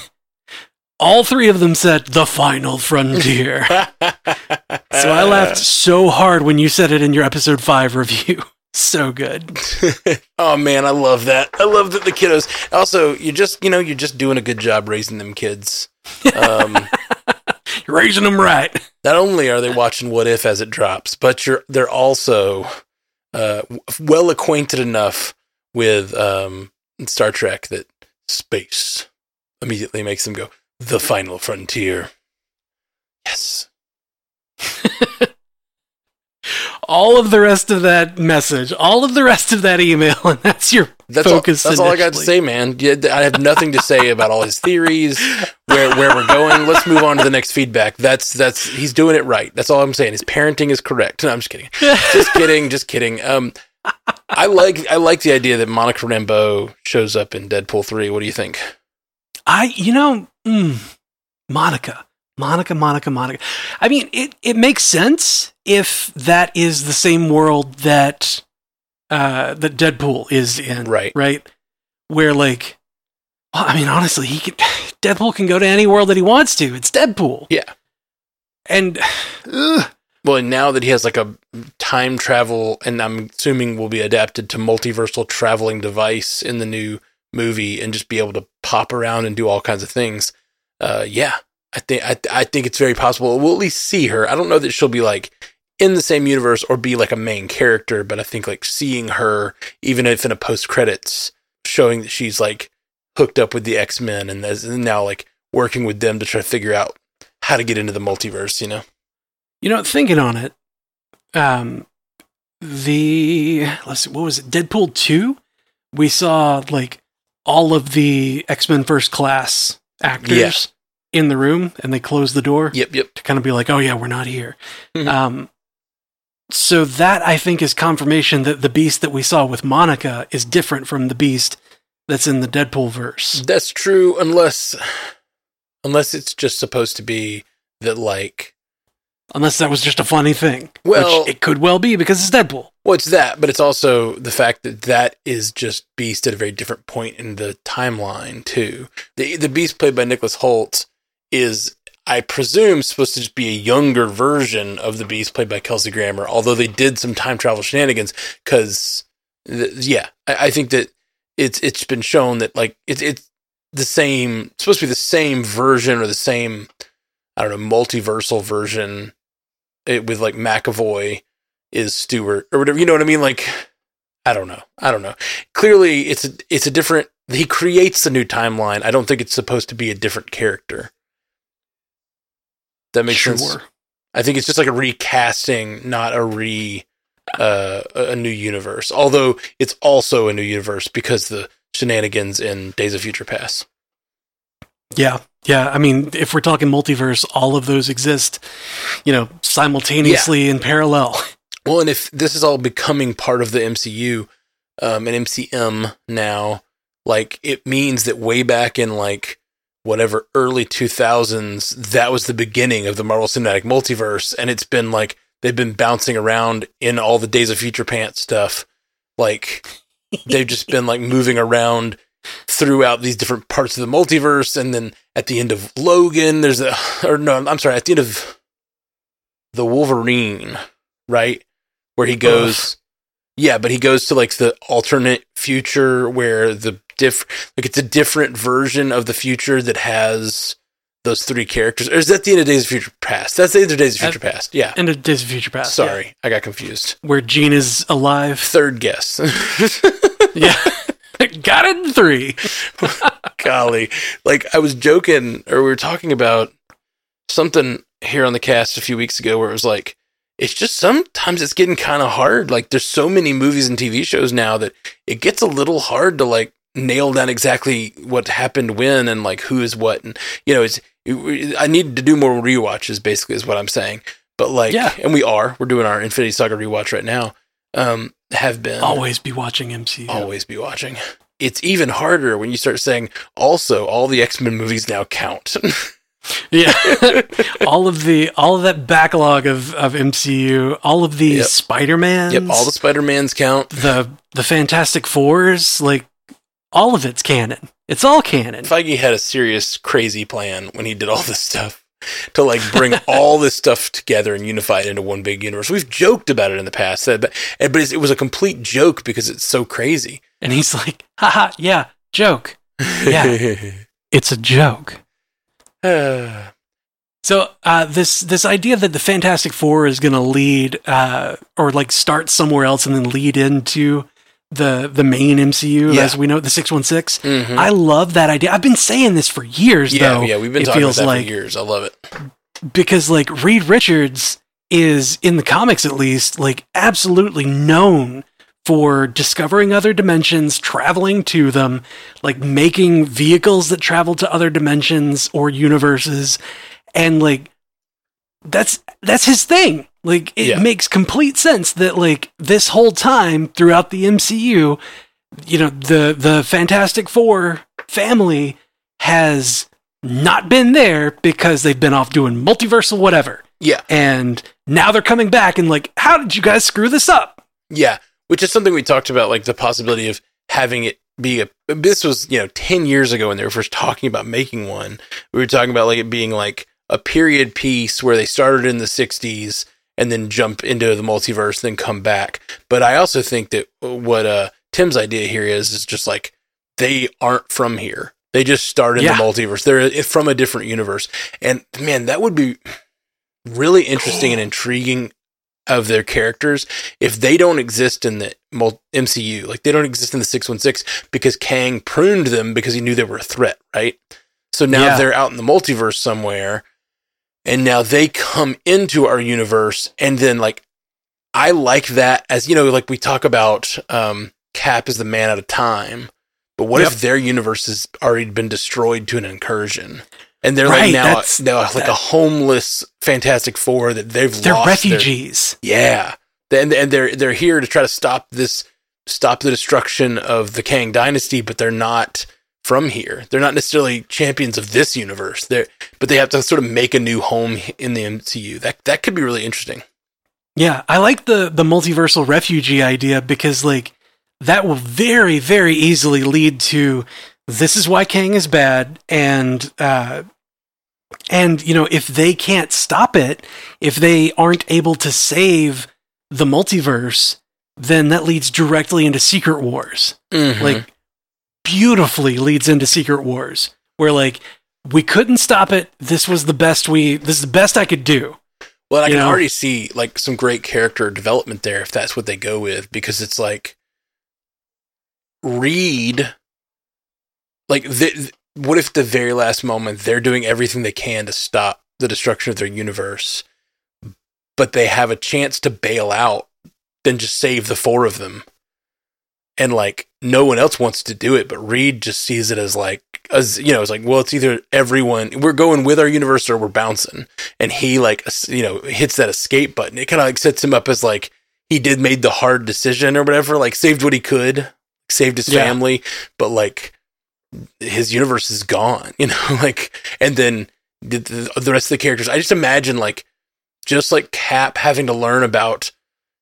[SPEAKER 1] all three of them said the final frontier. so I laughed so hard when you said it in your episode 5 review. So good.
[SPEAKER 3] oh man, I love that. I love that the kiddos. Also, you just you know you're just doing a good job raising them kids. Um,
[SPEAKER 1] You're raising them right.
[SPEAKER 3] not only are they watching What If as it drops, but you're they're also uh, well acquainted enough with um, Star Trek that space immediately makes them go the final frontier. Yes.
[SPEAKER 1] all of the rest of that message, all of the rest of that email, and that's your
[SPEAKER 3] That's
[SPEAKER 1] focus.
[SPEAKER 3] all. That's all I got to say, man. I have nothing to say about all his theories, where where we're going. Let's move on to the next feedback. That's that's he's doing it right. That's all I'm saying. His parenting is correct. No, I'm just kidding. just kidding. Just kidding. Um, I like I like the idea that Monica Rambeau shows up in Deadpool three. What do you think?
[SPEAKER 1] I, you know, mm, Monica, Monica, Monica, Monica. I mean, it, it makes sense if that is the same world that uh, that Deadpool is in,
[SPEAKER 3] Right.
[SPEAKER 1] Right, where like, well, I mean, honestly, he can Deadpool can go to any world that he wants to. It's Deadpool,
[SPEAKER 3] Yeah.
[SPEAKER 1] and ugh,
[SPEAKER 3] Well, and now that he has like a time travel, and I'm assuming will be adapted to multiversal traveling device in the new movie, and just be able to pop around and do all kinds of things. Uh, yeah, I think I, I think it's very possible we'll at least see her. I don't know that she'll be like in the same universe or be like a main character, but I think like seeing her, even if in a post credits, showing that she's like hooked up with the X Men and is now like working with them to try to figure out how to get into the multiverse. You know.
[SPEAKER 1] you know, thinking on it, um, the let's see, what was it? Deadpool two. We saw like all of the X Men First Class actors
[SPEAKER 3] Yeah.
[SPEAKER 1] in the room, and they close the door
[SPEAKER 3] Yep. Yep.
[SPEAKER 1] to kind of be like, "Oh yeah, we're not here."
[SPEAKER 3] Mhm.
[SPEAKER 1] Um, so that I think is confirmation that the Beast that we saw with Monica is different from the Beast that's in the Deadpool verse.
[SPEAKER 3] That's true, unless unless it's just supposed to be that like
[SPEAKER 1] Unless that was just a funny thing,
[SPEAKER 3] Well-
[SPEAKER 1] which it could well be because it's Deadpool.
[SPEAKER 3] well, it's that, but it's also the fact that that is just Beast at a very different point in the timeline too. The the Beast played by Nicholas Hoult is, I presume, supposed to just be a younger version of the Beast played by Kelsey Grammer. Although they did some time travel shenanigans, because yeah, I, I think that it's it's been shown that like it's it's the same supposed to be the same version or the same I don't know multiversal version it, with like McAvoy is Stewart or whatever you know what I mean? Like I don't know. I don't know. Clearly it's a it's a different he creates the new timeline. I don't think it's supposed to be a different character. That makes
[SPEAKER 1] sure.
[SPEAKER 3] sense I think it's just like a recasting not a re uh, a a new universe. Although it's also a new universe because the shenanigans in Days of Future Past
[SPEAKER 1] Yeah, yeah. I mean, if we're talking multiverse, all of those exist, you know, simultaneously in parallel.
[SPEAKER 3] Well, and if this is all becoming part of the MCU, um, and MCM now, like it means that way back in like whatever early 2000s, that was the beginning of the Marvel Cinematic Multiverse, and it's been like they've been bouncing around in all the Days of Future Pants stuff. Like they've just been like moving around throughout these different parts of the multiverse, and then at the end of Logan, there's a or no, I'm sorry, at the end of the Wolverine, right? Where he goes, yeah, but he goes to like the alternate future where the diff, like it's a different version of the future that has those three characters. Or is that the end of Days of Future Past? That's the end of Days of Future Past. Yeah.
[SPEAKER 1] And it Days of Future Past. yeah.
[SPEAKER 3] Sorry, I got confused.
[SPEAKER 1] Where Jean is alive.
[SPEAKER 3] Third guess.
[SPEAKER 1] Yeah. Got it in three.
[SPEAKER 3] Golly. Like I was joking or we were talking about something here on the cast a few weeks ago where it was like it's just sometimes it's getting kind of hard. Like there's so many movies and TV shows now that it gets a little hard to like nail down exactly what happened when and like who is what and you know it's it, I need to do more rewatches basically is what I'm saying. But like
[SPEAKER 1] Yeah.
[SPEAKER 3] and we are. We're doing our Infinity Saga rewatch right now. Um have been
[SPEAKER 1] Always be watching MCU.
[SPEAKER 3] always be watching. It's even harder when you start saying also all the X Men movies now count.
[SPEAKER 1] Yeah. all of the all of that backlog of, of MCU, all of the
[SPEAKER 3] Yep.
[SPEAKER 1] Spider-Mans.
[SPEAKER 3] yep, all the Spider Mans count.
[SPEAKER 1] the the Fantastic Fours, like all of it's canon. It's all canon.
[SPEAKER 3] Feige had a serious crazy plan when he did all this stuff to like bring all this stuff together and unify it into one big universe. We've joked about it in the past, but but it was a complete joke because it's so crazy.
[SPEAKER 1] And he's like, haha, yeah, joke. Yeah. It's a joke. So uh, this this idea that the Fantastic Four is going to lead uh, or like start somewhere else and then lead into the the main MCU
[SPEAKER 3] Yeah.
[SPEAKER 1] as we know it, the six one six.
[SPEAKER 3] Mhm.
[SPEAKER 1] I love that idea. I've been saying this for years.
[SPEAKER 3] Yeah,
[SPEAKER 1] though,
[SPEAKER 3] yeah, we've been
[SPEAKER 1] it
[SPEAKER 3] talking about
[SPEAKER 1] feels
[SPEAKER 3] that
[SPEAKER 1] like
[SPEAKER 3] for years. I love it.
[SPEAKER 1] because like Reed Richards is in the comics at least like absolutely known for discovering other dimensions, traveling to them, like making vehicles that travel to other dimensions or universes and like that's that's his thing. Like it
[SPEAKER 3] Yeah.
[SPEAKER 1] makes complete sense that like this whole time throughout the MCU, you know, the the Fantastic Four family has not been there because they've been off doing multiversal whatever.
[SPEAKER 3] Yeah,
[SPEAKER 1] And now they're coming back and like, how did you guys screw this up?
[SPEAKER 3] yeah, which is something we talked about, like the possibility of having it be a. This was you know ten years ago when they were first talking about making one. We were talking about like it being like a period piece where they started in the '60s and then jump into the multiverse, then come back. But I also think that what uh, Tim's idea here is is just like they aren't from here. They just started
[SPEAKER 1] Yeah.
[SPEAKER 3] the multiverse. They're from a different universe, and man, that would be really interesting and intriguing of their characters if they don't exist in the MCU. Like they don't exist in the 616 because Kang pruned them because he knew they were a threat, right? So now
[SPEAKER 1] Yeah.
[SPEAKER 3] they're out in the multiverse somewhere and now they come into our universe and then like I like that as you know like we talk about um Cap is the man out of time. But what
[SPEAKER 1] Yep.
[SPEAKER 3] if their universe has already been destroyed to an incursion? And they're
[SPEAKER 1] Right,
[SPEAKER 3] like now, now like a homeless Fantastic Four that they've
[SPEAKER 1] They're
[SPEAKER 3] lost their-
[SPEAKER 1] refugees.
[SPEAKER 3] yeah, and and they're they're here to try to stop this, stop the destruction of the Kang dynasty, but they're not from here. They're not necessarily champions of this universe. They're but they have to sort of make a new home in the MCU. That that could be really interesting.
[SPEAKER 1] Yeah, I like the the multiversal refugee idea because like that will very very easily lead to this is why Kang is bad and uh and you know if they can't stop it, if they aren't able to save the multiverse, then that leads directly into Secret Wars.
[SPEAKER 3] Mhm.
[SPEAKER 1] Like beautifully leads into Secret Wars where like we couldn't stop it. This was the best we this is the best I could do.
[SPEAKER 3] well, I
[SPEAKER 1] you
[SPEAKER 3] can
[SPEAKER 1] know-
[SPEAKER 3] already see like some great character development there if that's what they go with because it's like Reed. Like, the, what if the very last moment they're doing everything they can to stop the destruction of their universe, but they have a chance to bail out, then just save the four of them, and like no one else wants to do it, but Reed just sees it as like, as you know, it's like, well, it's either everyone we're going with our universe or we're bouncing, and he like, you know, hits that escape button. It kind of like sets him up as like he did made the hard decision or whatever, like saved what he could, saved his
[SPEAKER 1] Yeah.
[SPEAKER 3] family, but like his universe is gone, you know, like, and then the, the, the rest of the characters, I just imagine like, just like Cap having to learn about,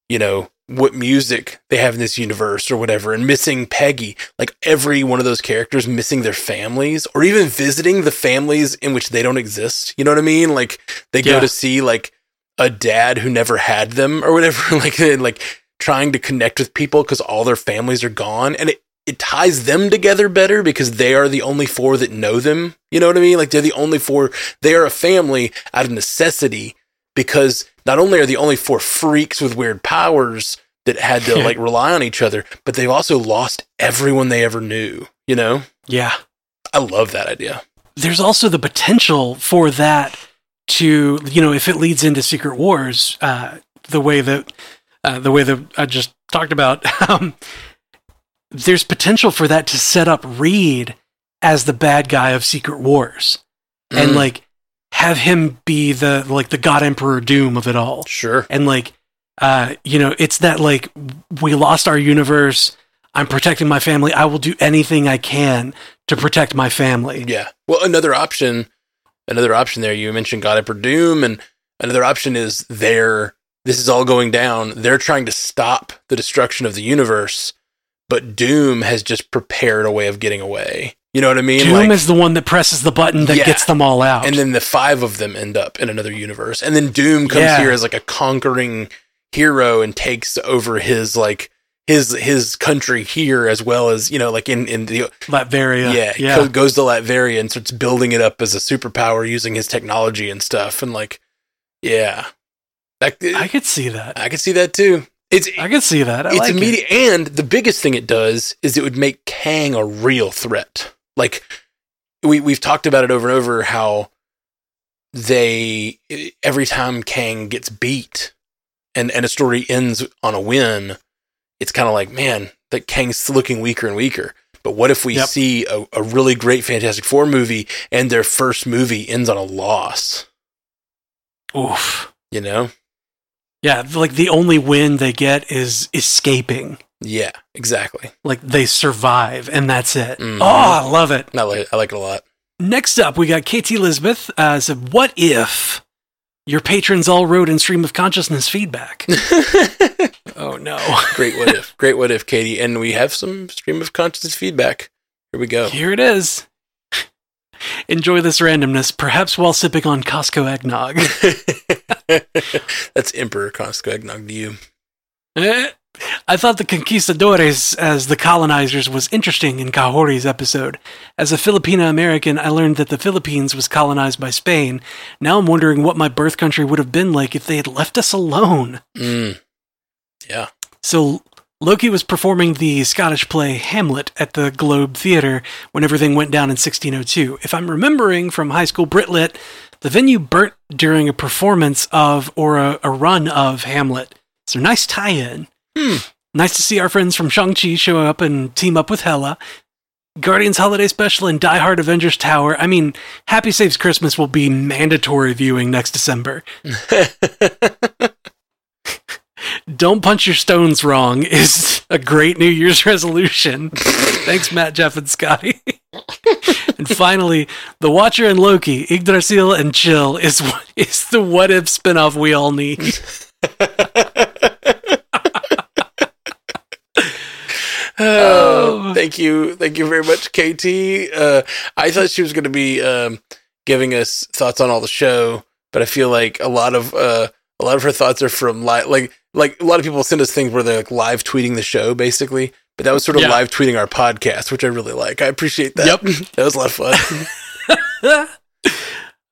[SPEAKER 3] you know, what music they have in this universe or whatever, and missing Peggy, like every one of those characters missing their families or even visiting the families in which they don't exist. You know what I mean? Like they go to see like a dad who never had them or whatever, like, like trying to connect with people because all their families are gone. And it, it ties them together better because they are the only four that know them. You know what I mean? Like they're the only four. They are a family out of necessity because not only are the only four freaks with weird powers that had to like rely on each other, but they've also lost everyone they ever knew. You know?
[SPEAKER 1] Yeah.
[SPEAKER 3] I love that idea.
[SPEAKER 1] there's also the potential for that to you know if it leads into secret wars uh the way that uh, the way that i just talked about um there's potential for that to set up reed as the bad guy of secret wars and
[SPEAKER 3] Mm.
[SPEAKER 1] like have him be the like the god emperor doom of it all
[SPEAKER 3] Sure.
[SPEAKER 1] and like uh you know it's that like we lost our universe i'm protecting my family i will do anything i can to protect my family
[SPEAKER 3] Yeah. Well, another option, another option there. You mentioned God Emperor Doom, and another option is they're this is all going down. They're trying to stop the destruction of the universe, but Doom has just prepared a way of getting away. You know what I mean?
[SPEAKER 1] Doom
[SPEAKER 3] Like-
[SPEAKER 1] is the one that presses the button that
[SPEAKER 3] Yeah.
[SPEAKER 1] gets them all out.
[SPEAKER 3] and then the five of them end up in another universe, and then Doom comes
[SPEAKER 1] Yeah.
[SPEAKER 3] here as like a conquering hero and takes over his like his his country here as well as you know like in in the
[SPEAKER 1] Latveria.
[SPEAKER 3] yeah,
[SPEAKER 1] yeah.
[SPEAKER 3] go- goes to Latveria and starts building it up as a superpower using his technology and stuff and like yeah
[SPEAKER 1] I could see that.
[SPEAKER 3] I could see that too it's
[SPEAKER 1] I can see that. I
[SPEAKER 3] it's
[SPEAKER 1] like it.
[SPEAKER 3] immediate and the biggest thing it does is it would make Kang a real threat like we we've talked about it over and over how they every time Kang gets beat and and a story ends on a win it's kind of like man that Kang's looking weaker and weaker but what if we
[SPEAKER 1] Yep.
[SPEAKER 3] see a, a really great Fantastic Four movie and their first movie ends on a loss
[SPEAKER 1] Oof.
[SPEAKER 3] you know
[SPEAKER 1] Yeah, like the only win they get is escaping.
[SPEAKER 3] yeah exactly
[SPEAKER 1] Like they survive and that's it.
[SPEAKER 3] Mhm.
[SPEAKER 1] Oh, I love it.
[SPEAKER 3] I like, I like it a lot
[SPEAKER 1] Next up, we got KT Elizabeth. Uh, said, "What if your patrons all wrote in stream of consciousness feedback?" oh no!
[SPEAKER 3] Great what if. Great what if, Katie. And we have some stream of consciousness feedback. Here we go.
[SPEAKER 1] Here it is. Enjoy this randomness, perhaps while sipping on Costco eggnog.
[SPEAKER 3] That's Emperor Costco eggnog to you.
[SPEAKER 1] Eh. I thought the conquistadores as the colonizers was interesting in Kahhori's episode. As a Filipino American, I learned that the Philippines was colonized by Spain. Now I'm wondering what my birth country would have been like if they had left us alone.
[SPEAKER 3] Mm. Yeah.
[SPEAKER 1] So Loki was performing the Scottish play Hamlet at the Globe Theatre when everything went down in 1602. If I'm remembering from high school Britlit, the venue burnt during a performance of or a, a run of Hamlet. So nice tie-in.
[SPEAKER 3] Hmm.
[SPEAKER 1] Nice to see our friends from Shang-Chi show up and team up with Hela. Guardians Holiday Special and Die Hard Avengers Tower. I mean, Happy Saves Christmas will be mandatory viewing next December. Don't punch your stones wrong is a great New Year's resolution. Thanks, Matt, Jeff, and Scotty. and finally, The Watcher and Loki, Yggdrasil and Chill is is the what if spinoff we all need.
[SPEAKER 3] Oh, thank you. Thank you very much, KT. Uh, I thought she was going to be um, giving us thoughts on all the show, but I feel like a lot of uh, a lot of her thoughts are from live, like like a lot of people send us things where they're like live tweeting the show, basically. But that was sort of
[SPEAKER 1] Yeah.
[SPEAKER 3] live tweeting our podcast, which I really like. I appreciate that.
[SPEAKER 1] Yep.
[SPEAKER 3] that was a lot of fun.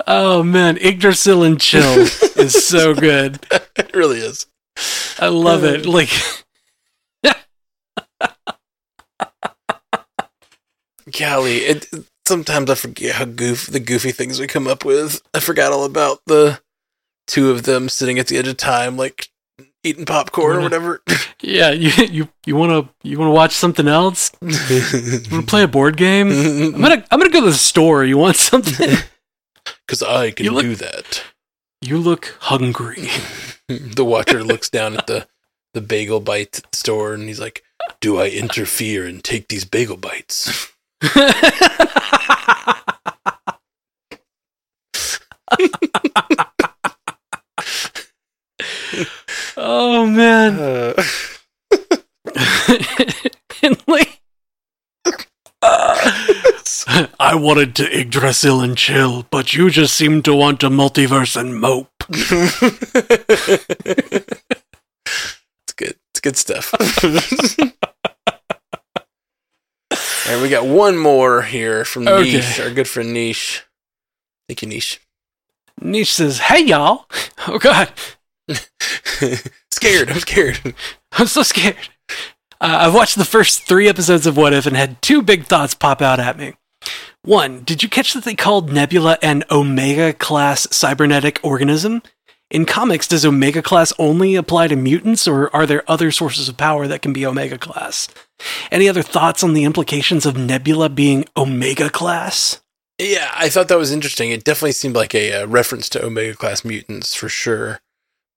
[SPEAKER 1] Oh man, Yggdrasil and Chill is so good.
[SPEAKER 3] it really is.
[SPEAKER 1] I love it. Uh, like
[SPEAKER 3] Golly, it sometimes I forget how goof the goofy things we come up with. I forgot all about the two of them sitting at the edge of time, like eating popcorn or
[SPEAKER 1] Mhm.
[SPEAKER 3] whatever.
[SPEAKER 1] yeah, you you you want to you want to watch something else? Want to play a board game? I'm gonna I'm gonna go to the store. You want something?
[SPEAKER 3] Because I can
[SPEAKER 1] look-
[SPEAKER 3] do that.
[SPEAKER 1] you look hungry.
[SPEAKER 3] The watcher looks down at the the bagel bite store and he's like, "Do I interfere and take these bagel bites?"
[SPEAKER 1] Oh man.
[SPEAKER 3] Uh,
[SPEAKER 1] and like I wanted to Yggdrasil and chill, but you just seem to want to multiverse and mope.
[SPEAKER 3] it's good. It's good stuff. All right, we got one more here from
[SPEAKER 1] Okay.
[SPEAKER 3] Niche, our good friend Niche. Thank you, Niche.
[SPEAKER 1] Niche says, "Hey y'all! Oh God,
[SPEAKER 3] scared. I'm scared.
[SPEAKER 1] I'm so scared." Uh, I've watched the first three episodes of What If and had two big thoughts pop out at me. One, did you catch that they called Nebula an Omega class cybernetic organism? In comics, does Omega class only apply to mutants, or are there other sources of power that can be Omega class? Any other thoughts on the implications of Nebula being Omega class?
[SPEAKER 3] Yeah, I thought that was interesting. It definitely seemed like a, uh reference to Omega class mutants for sure,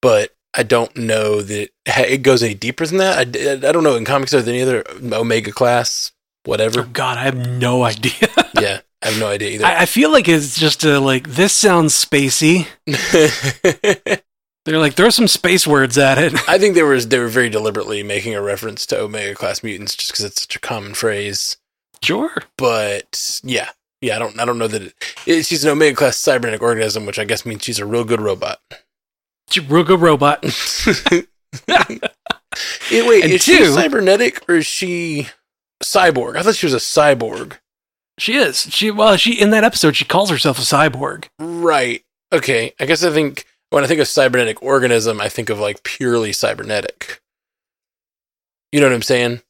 [SPEAKER 3] but I don't know that it goes any deeper than that. I, I don't know in comics are there any other Omega class
[SPEAKER 1] Oh
[SPEAKER 3] whatever.
[SPEAKER 1] God, I have no idea.
[SPEAKER 3] yeah, I have no idea either.
[SPEAKER 1] I, I feel like it's just a, like this sounds spacey. They're like throw some space words at it.
[SPEAKER 3] I think they were they were very deliberately making a reference to Omega class mutants just because it's such a common phrase.
[SPEAKER 1] Sure.
[SPEAKER 3] But yeah, yeah, I don't I don't know that it, it, she's an Omega class cybernetic organism, which I guess means she's a real good robot.
[SPEAKER 1] Ruga robot.
[SPEAKER 3] Wait,
[SPEAKER 1] And
[SPEAKER 3] is she cybernetic or is she cyborg? I thought she was a cyborg.
[SPEAKER 1] She is. She well, she in that episode she calls herself a cyborg.
[SPEAKER 3] Right. Okay. I guess I think when I think of cybernetic organism, I think of like purely cybernetic. You know what I'm saying?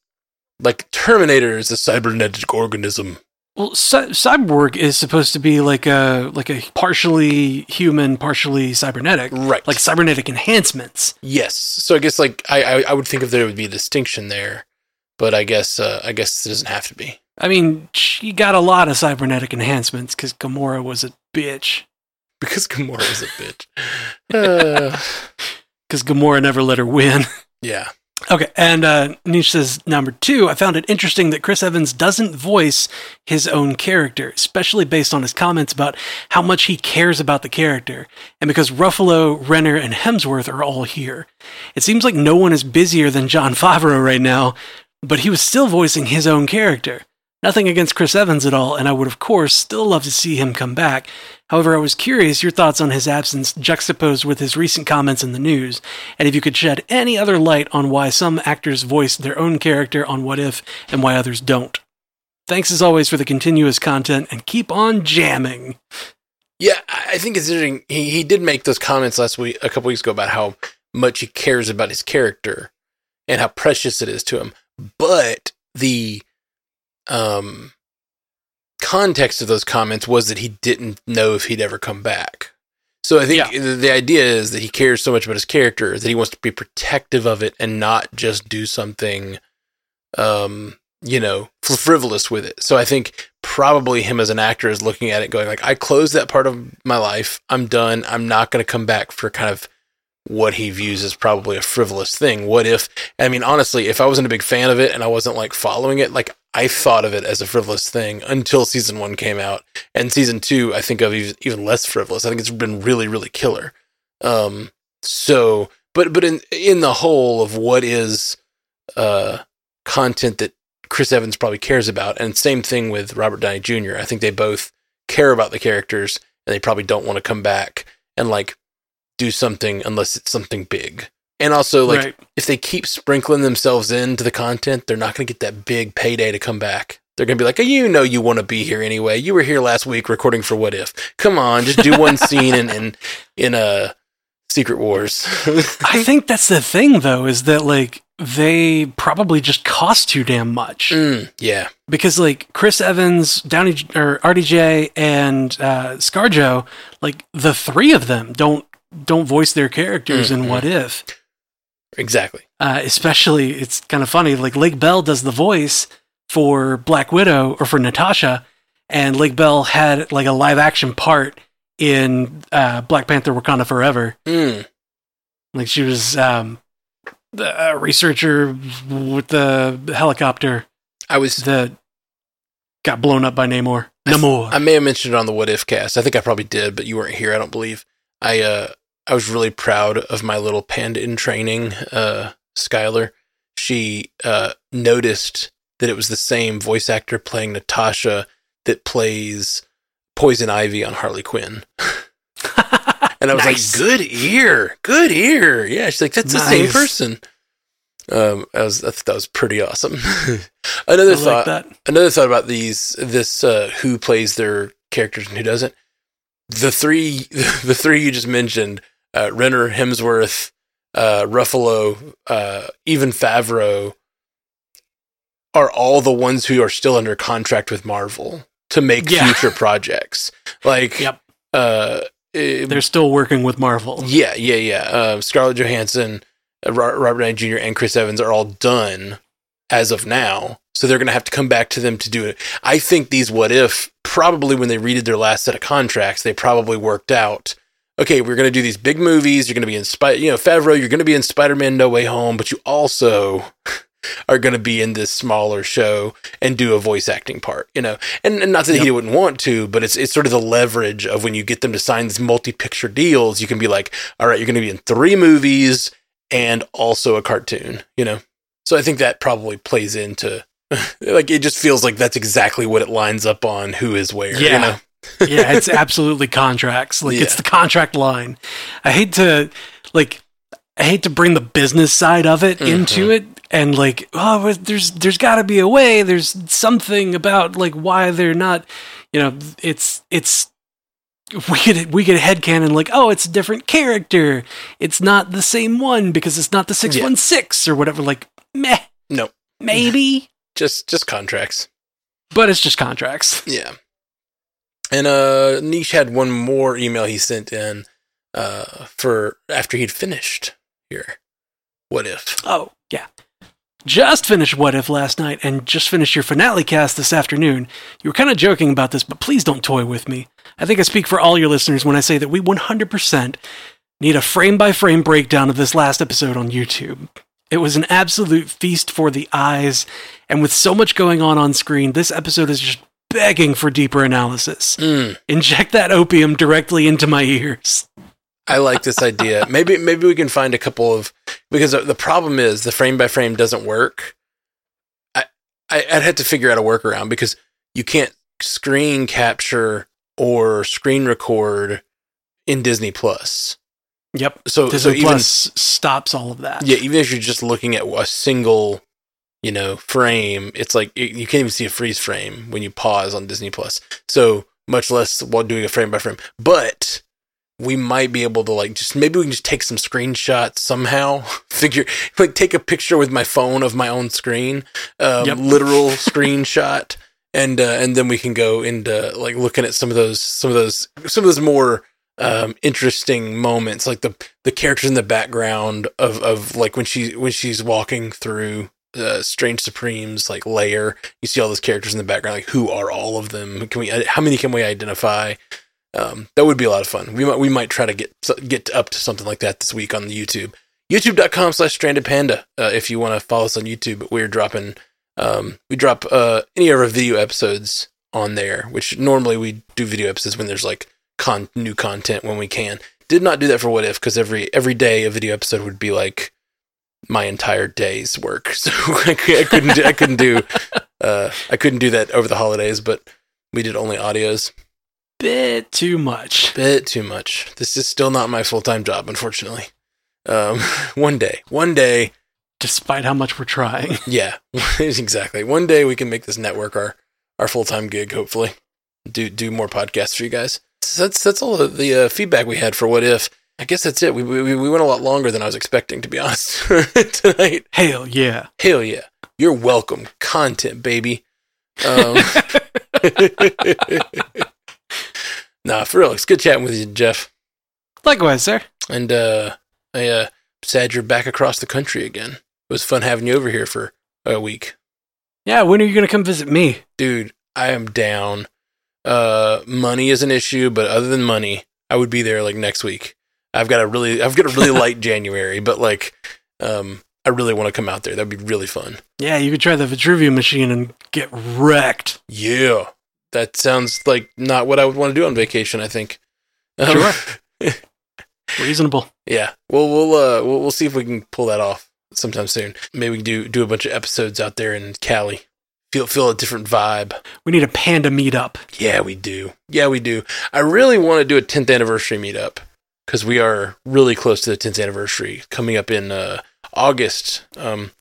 [SPEAKER 3] Like Terminator is a cybernetic organism.
[SPEAKER 1] Well, cy- cyborg is supposed to be like a like a partially human, partially cybernetic,
[SPEAKER 3] Right.
[SPEAKER 1] like cybernetic enhancements.
[SPEAKER 3] yes. So I guess like I, I I would think if there would be a distinction there, but I guess uh, I guess it doesn't have to be.
[SPEAKER 1] I mean, she got a lot of cybernetic enhancements because Gamora was a bitch.
[SPEAKER 3] Because Gamora was a bitch. Uh,
[SPEAKER 1] Because Gamora never let her win.
[SPEAKER 3] yeah.
[SPEAKER 1] Okay, and uh, Niche says number two, I found it interesting that Chris Evans doesn't voice his own character, especially based on his comments about how much he cares about the character, and because Ruffalo, Renner, and Hemsworth are all here. It seems like no one is busier than Jon Favreau right now, but he was still voicing his own character. Nothing against Chris Evans at all, and I would, of course, still love to see him come back. However, I was curious your thoughts on his absence juxtaposed with his recent comments in the news, and if you could shed any other light on why some actors voice their own character on What If and why others don't. Thanks as always for the continuous content, and keep on jamming.
[SPEAKER 3] Yeah, I think it's interesting. He he did make those comments last week, a couple weeks ago, about how much he cares about his character and how precious it is to him. But the um context of those comments was that he didn't know if he'd ever come back. So I think
[SPEAKER 1] Yeah.
[SPEAKER 3] the, the idea is that he cares so much about his character that he wants to be protective of it and not just do something, um, you know, frivolous with it. So I think probably him as an actor is looking at it going like, I closed that part of my life. I'm done. I'm not going to come back for kind of what he views as probably a frivolous thing. What if, I mean, honestly, if I wasn't a big fan of it and I wasn't like following it, like I thought of it as a frivolous thing until season one came out. And season two, I think of even, less frivolous. I think it's been really, really killer. Um, so, but, but in, in the whole of what is, uh, content that Chris Evans probably cares about. And same thing with Robert Downey Jr. I think they both care about the characters and they probably don't want to come back and like do something unless it's something big. And also, like,
[SPEAKER 1] Right.
[SPEAKER 3] if they keep sprinkling themselves into the content, they're not going to get that big payday to come back. They're going to be like, oh, you know, you want to be here anyway. You were here last week recording for What If. Come on, just do one scene in in in uh, Secret Wars.
[SPEAKER 1] I think that's the thing, though, is that like they probably just cost too damn much.
[SPEAKER 3] Mm, yeah,
[SPEAKER 1] because like Chris Evans, Downey or RDJ, and uh, ScarJo, like the three of them don't don't voice their characters in
[SPEAKER 3] Mhm.
[SPEAKER 1] What If.
[SPEAKER 3] Exactly.
[SPEAKER 1] Uh, especially, it's kind of funny. Like Lake Bell does the voice for Black Widow or for Natasha, and Lake Bell had like a live action part in uh, Black Panther: Wakanda Forever.
[SPEAKER 3] Mm,
[SPEAKER 1] Like she was um, the uh, researcher with the helicopter
[SPEAKER 3] I was
[SPEAKER 1] the got blown up by Namor. Namor.
[SPEAKER 3] I may have mentioned it on the What If cast. I think I probably did, but you weren't here. I don't believe. I uh I was really proud of my little panda in training, uh, Skylar. She uh noticed that it was the same voice actor playing Natasha that plays Poison Ivy on Harley Quinn. And I was
[SPEAKER 1] Nice.
[SPEAKER 3] like, "Good ear, good ear." Yeah, she's like, "That's the same person." Um, I was I thought that was pretty awesome. Another
[SPEAKER 1] I
[SPEAKER 3] thought
[SPEAKER 1] like that.
[SPEAKER 3] another thought about these this uh, who plays their characters and who doesn't the three the three you just mentioned uh, renner hemsworth uh, ruffalo uh, even favreau are all the ones who are still under contract with marvel to make
[SPEAKER 1] Yeah.
[SPEAKER 3] future projects like
[SPEAKER 1] Yep.
[SPEAKER 3] uh, eh,
[SPEAKER 1] They're still working with Marvel.
[SPEAKER 3] yeah, yeah, yeah. Uh, Scarlett Johansson, uh, Robert Downey Jr., and Chris Evans are all done as of now. So they're going to have to come back to them to do it. I think these what if probably when they redid their last set of contracts, they probably worked out. Okay, we're going to do these big movies. You're going to be in Spider, you know, Favreau. You're going to be in Spider-Man: No Way Home, but you also are going to be in this smaller show and do a voice acting part. You know, and, and not that he wouldn't want to, but it's it's sort of the leverage of when you get them to sign these multi-picture deals. You can be like, all right, you're going to be in three movies and also a cartoon. You know, so I think that probably plays into like it just feels like that's exactly what it lines up on who is where. You
[SPEAKER 1] Yeah.
[SPEAKER 3] know?
[SPEAKER 1] Yeah, it's absolutely contracts. Like it's the contract line. I hate to like I hate to bring the business side of it mm-hmm. into it and like oh there's there's got to be a way. There's something about like why they're not you know it's it's we get we get a headcanon like oh it's a different character. It's not the same one because it's not the 616 or whatever. Like meh.
[SPEAKER 3] No,
[SPEAKER 1] maybe.
[SPEAKER 3] Just just contracts.
[SPEAKER 1] but it's just contracts.
[SPEAKER 3] Yeah. And uh Niche had one more email he sent in uh for after he'd finished here. What if?
[SPEAKER 1] Oh, yeah. Just finished What If last night and just finished your finale cast this afternoon. You were kind of joking about this, but please don't toy with me. I think I speak for all your listeners when I say that we 100% need a frame by frame breakdown of this last episode on YouTube. It was an absolute feast for the eyes, and with so much going on on screen, this episode is just begging for deeper analysis.
[SPEAKER 3] Mm,
[SPEAKER 1] Inject that opium directly into my ears.
[SPEAKER 3] I like this idea. maybe maybe we can find a couple of because the problem is the frame by frame doesn't work. I, I I'd have to figure out a workaround because you can't screen capture or screen record in Disney Plus.
[SPEAKER 1] Yep.
[SPEAKER 3] So so
[SPEAKER 1] Disney
[SPEAKER 3] even
[SPEAKER 1] Plus stops all of that.
[SPEAKER 3] Yeah, even if you're just looking at a single, you know, frame, it's like you you can't even see a freeze frame when you pause on Disney Plus. So much less while doing a frame by frame. But we might be able to like just maybe we can just take some screenshots somehow. Figure like take a picture with my phone of my own screen, um,
[SPEAKER 1] Yep.
[SPEAKER 3] literal screenshot, and uh, and then we can go into like looking at some of those some of those some of those more um interesting moments like the the characters in the background of of like when she when she's walking through uh, Strange Supremes like layer. You see all those characters in the background like who are all of them? Can we how many can we identify? Um that would be a lot of fun. We might we might try to get get up to something like that this week on the YouTube. Youtube.com slash stranded panda uh, if you want to follow us on YouTube. We're dropping um we drop uh any of our video episodes on there which normally we do video episodes when there's like con- new content when we can. Did not do that for what if because every every day a video episode would be like my entire day's work. So I, couldn't do, I couldn't do uh I couldn't do that over the holidays, but we did only audios.
[SPEAKER 1] Bit too much.
[SPEAKER 3] Bit too much. This is still not my full time job, unfortunately. Um, one day, one day,
[SPEAKER 1] Despite how much we're trying.
[SPEAKER 3] yeah, exactly. One day we can make this network our our full time gig. Hopefully, do do more podcasts for you guys. So that's that's all the, the uh, feedback we had for what if. I guess that's it. We, we we went a lot longer than I was expecting, to be honest. Tonight,
[SPEAKER 1] Hell yeah.
[SPEAKER 3] hell yeah, you're welcome. Content, baby. Um, nah, for real, it's good chatting with you, Jeff.
[SPEAKER 1] Likewise, sir.
[SPEAKER 3] And uh, I uh, sad you're back across the country again. It was fun having you over here for a week.
[SPEAKER 1] Yeah, when are you going to come visit me?
[SPEAKER 3] dude, I am down. Uh, money is an issue, but other than money, I would be there like next week. I've got a really, I've got a really light January, but like, um, I really want to come out there. That'd be really fun.
[SPEAKER 1] Yeah, you could try the Vitruvian machine and get wrecked.
[SPEAKER 3] Yeah, that sounds like not what I would want to do on vacation. I think. Um,
[SPEAKER 1] Sure. Reasonable.
[SPEAKER 3] Yeah, well, we'll uh, we'll we'll see if we can pull that off sometime soon. Maybe we can do do a bunch of episodes out there in Cali. Feel feel a different vibe.
[SPEAKER 1] We need a panda meetup.
[SPEAKER 3] Yeah, we do. Yeah, we do. I really want to do a 10th anniversary meetup because we are really close to the 10th anniversary coming up in uh, August. Um,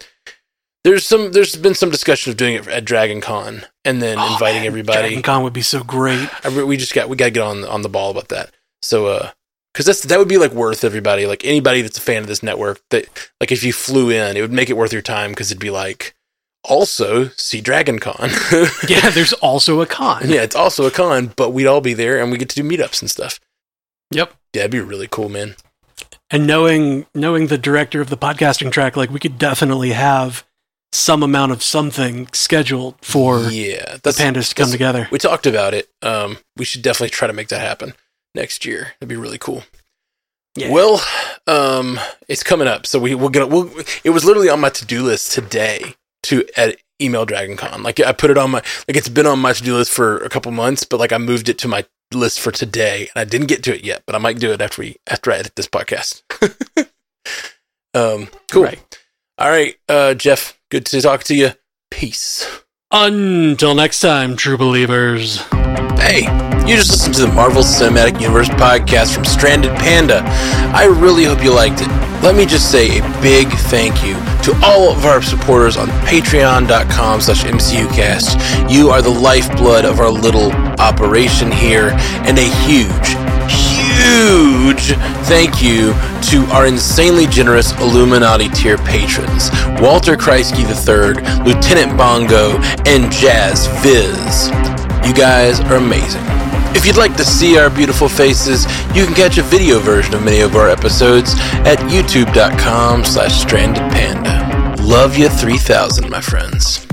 [SPEAKER 3] there's some. There's been some discussion of doing it at Dragon Con and then
[SPEAKER 1] Oh,
[SPEAKER 3] inviting
[SPEAKER 1] man,
[SPEAKER 3] everybody.
[SPEAKER 1] Dragon Con would be so great.
[SPEAKER 3] I we just got we got to get on on the ball about that. So, uh, because that's that would be like worth everybody, like anybody that's a fan of this network. That like if you flew in, it would make it worth your time because it'd be like also see Dragon Con.
[SPEAKER 1] Yeah, there's also a con.
[SPEAKER 3] yeah, it's also a con, but we'd all be there and we get to do meetups and stuff.
[SPEAKER 1] Yep.
[SPEAKER 3] Yeah, it'd be really cool, man.
[SPEAKER 1] And knowing knowing the director of the podcasting track, like we could definitely have some amount of something scheduled for
[SPEAKER 3] yeah,
[SPEAKER 1] the pandas to come together.
[SPEAKER 3] We talked about it. Um, we should definitely try to make that happen next year. That'd be really cool.
[SPEAKER 1] Yeah.
[SPEAKER 3] Well, um, it's coming up, so we we're gonna. We'll, it was literally on my to do list today to at email Dragon Con. Like I put it on my like it's been on my to do list for a couple months, but like I moved it to my list for today, and I didn't get to it yet. But I might do it after we after I edit this podcast. um, cool.
[SPEAKER 1] Right.
[SPEAKER 3] All right, uh, Jeff. Good to talk to you. Peace.
[SPEAKER 1] Until next time, true believers.
[SPEAKER 3] Hey, You just listened to the Marvel Cinematic Universe podcast from Stranded Panda. I really hope you liked it. Let me just say a big thank you to all of our supporters on patreon.com slash mcucast. You are the lifeblood of our little operation here, and a huge, huge thank you to our insanely generous Illuminati tier patrons Walter Kreisky III, Lieutenant Bongo, and Jazz Viz. You guys are amazing. If you'd like to see our beautiful faces, you can catch a video version of many of our episodes at youtube.com slash strandedpanda. Love you 3000, my friends.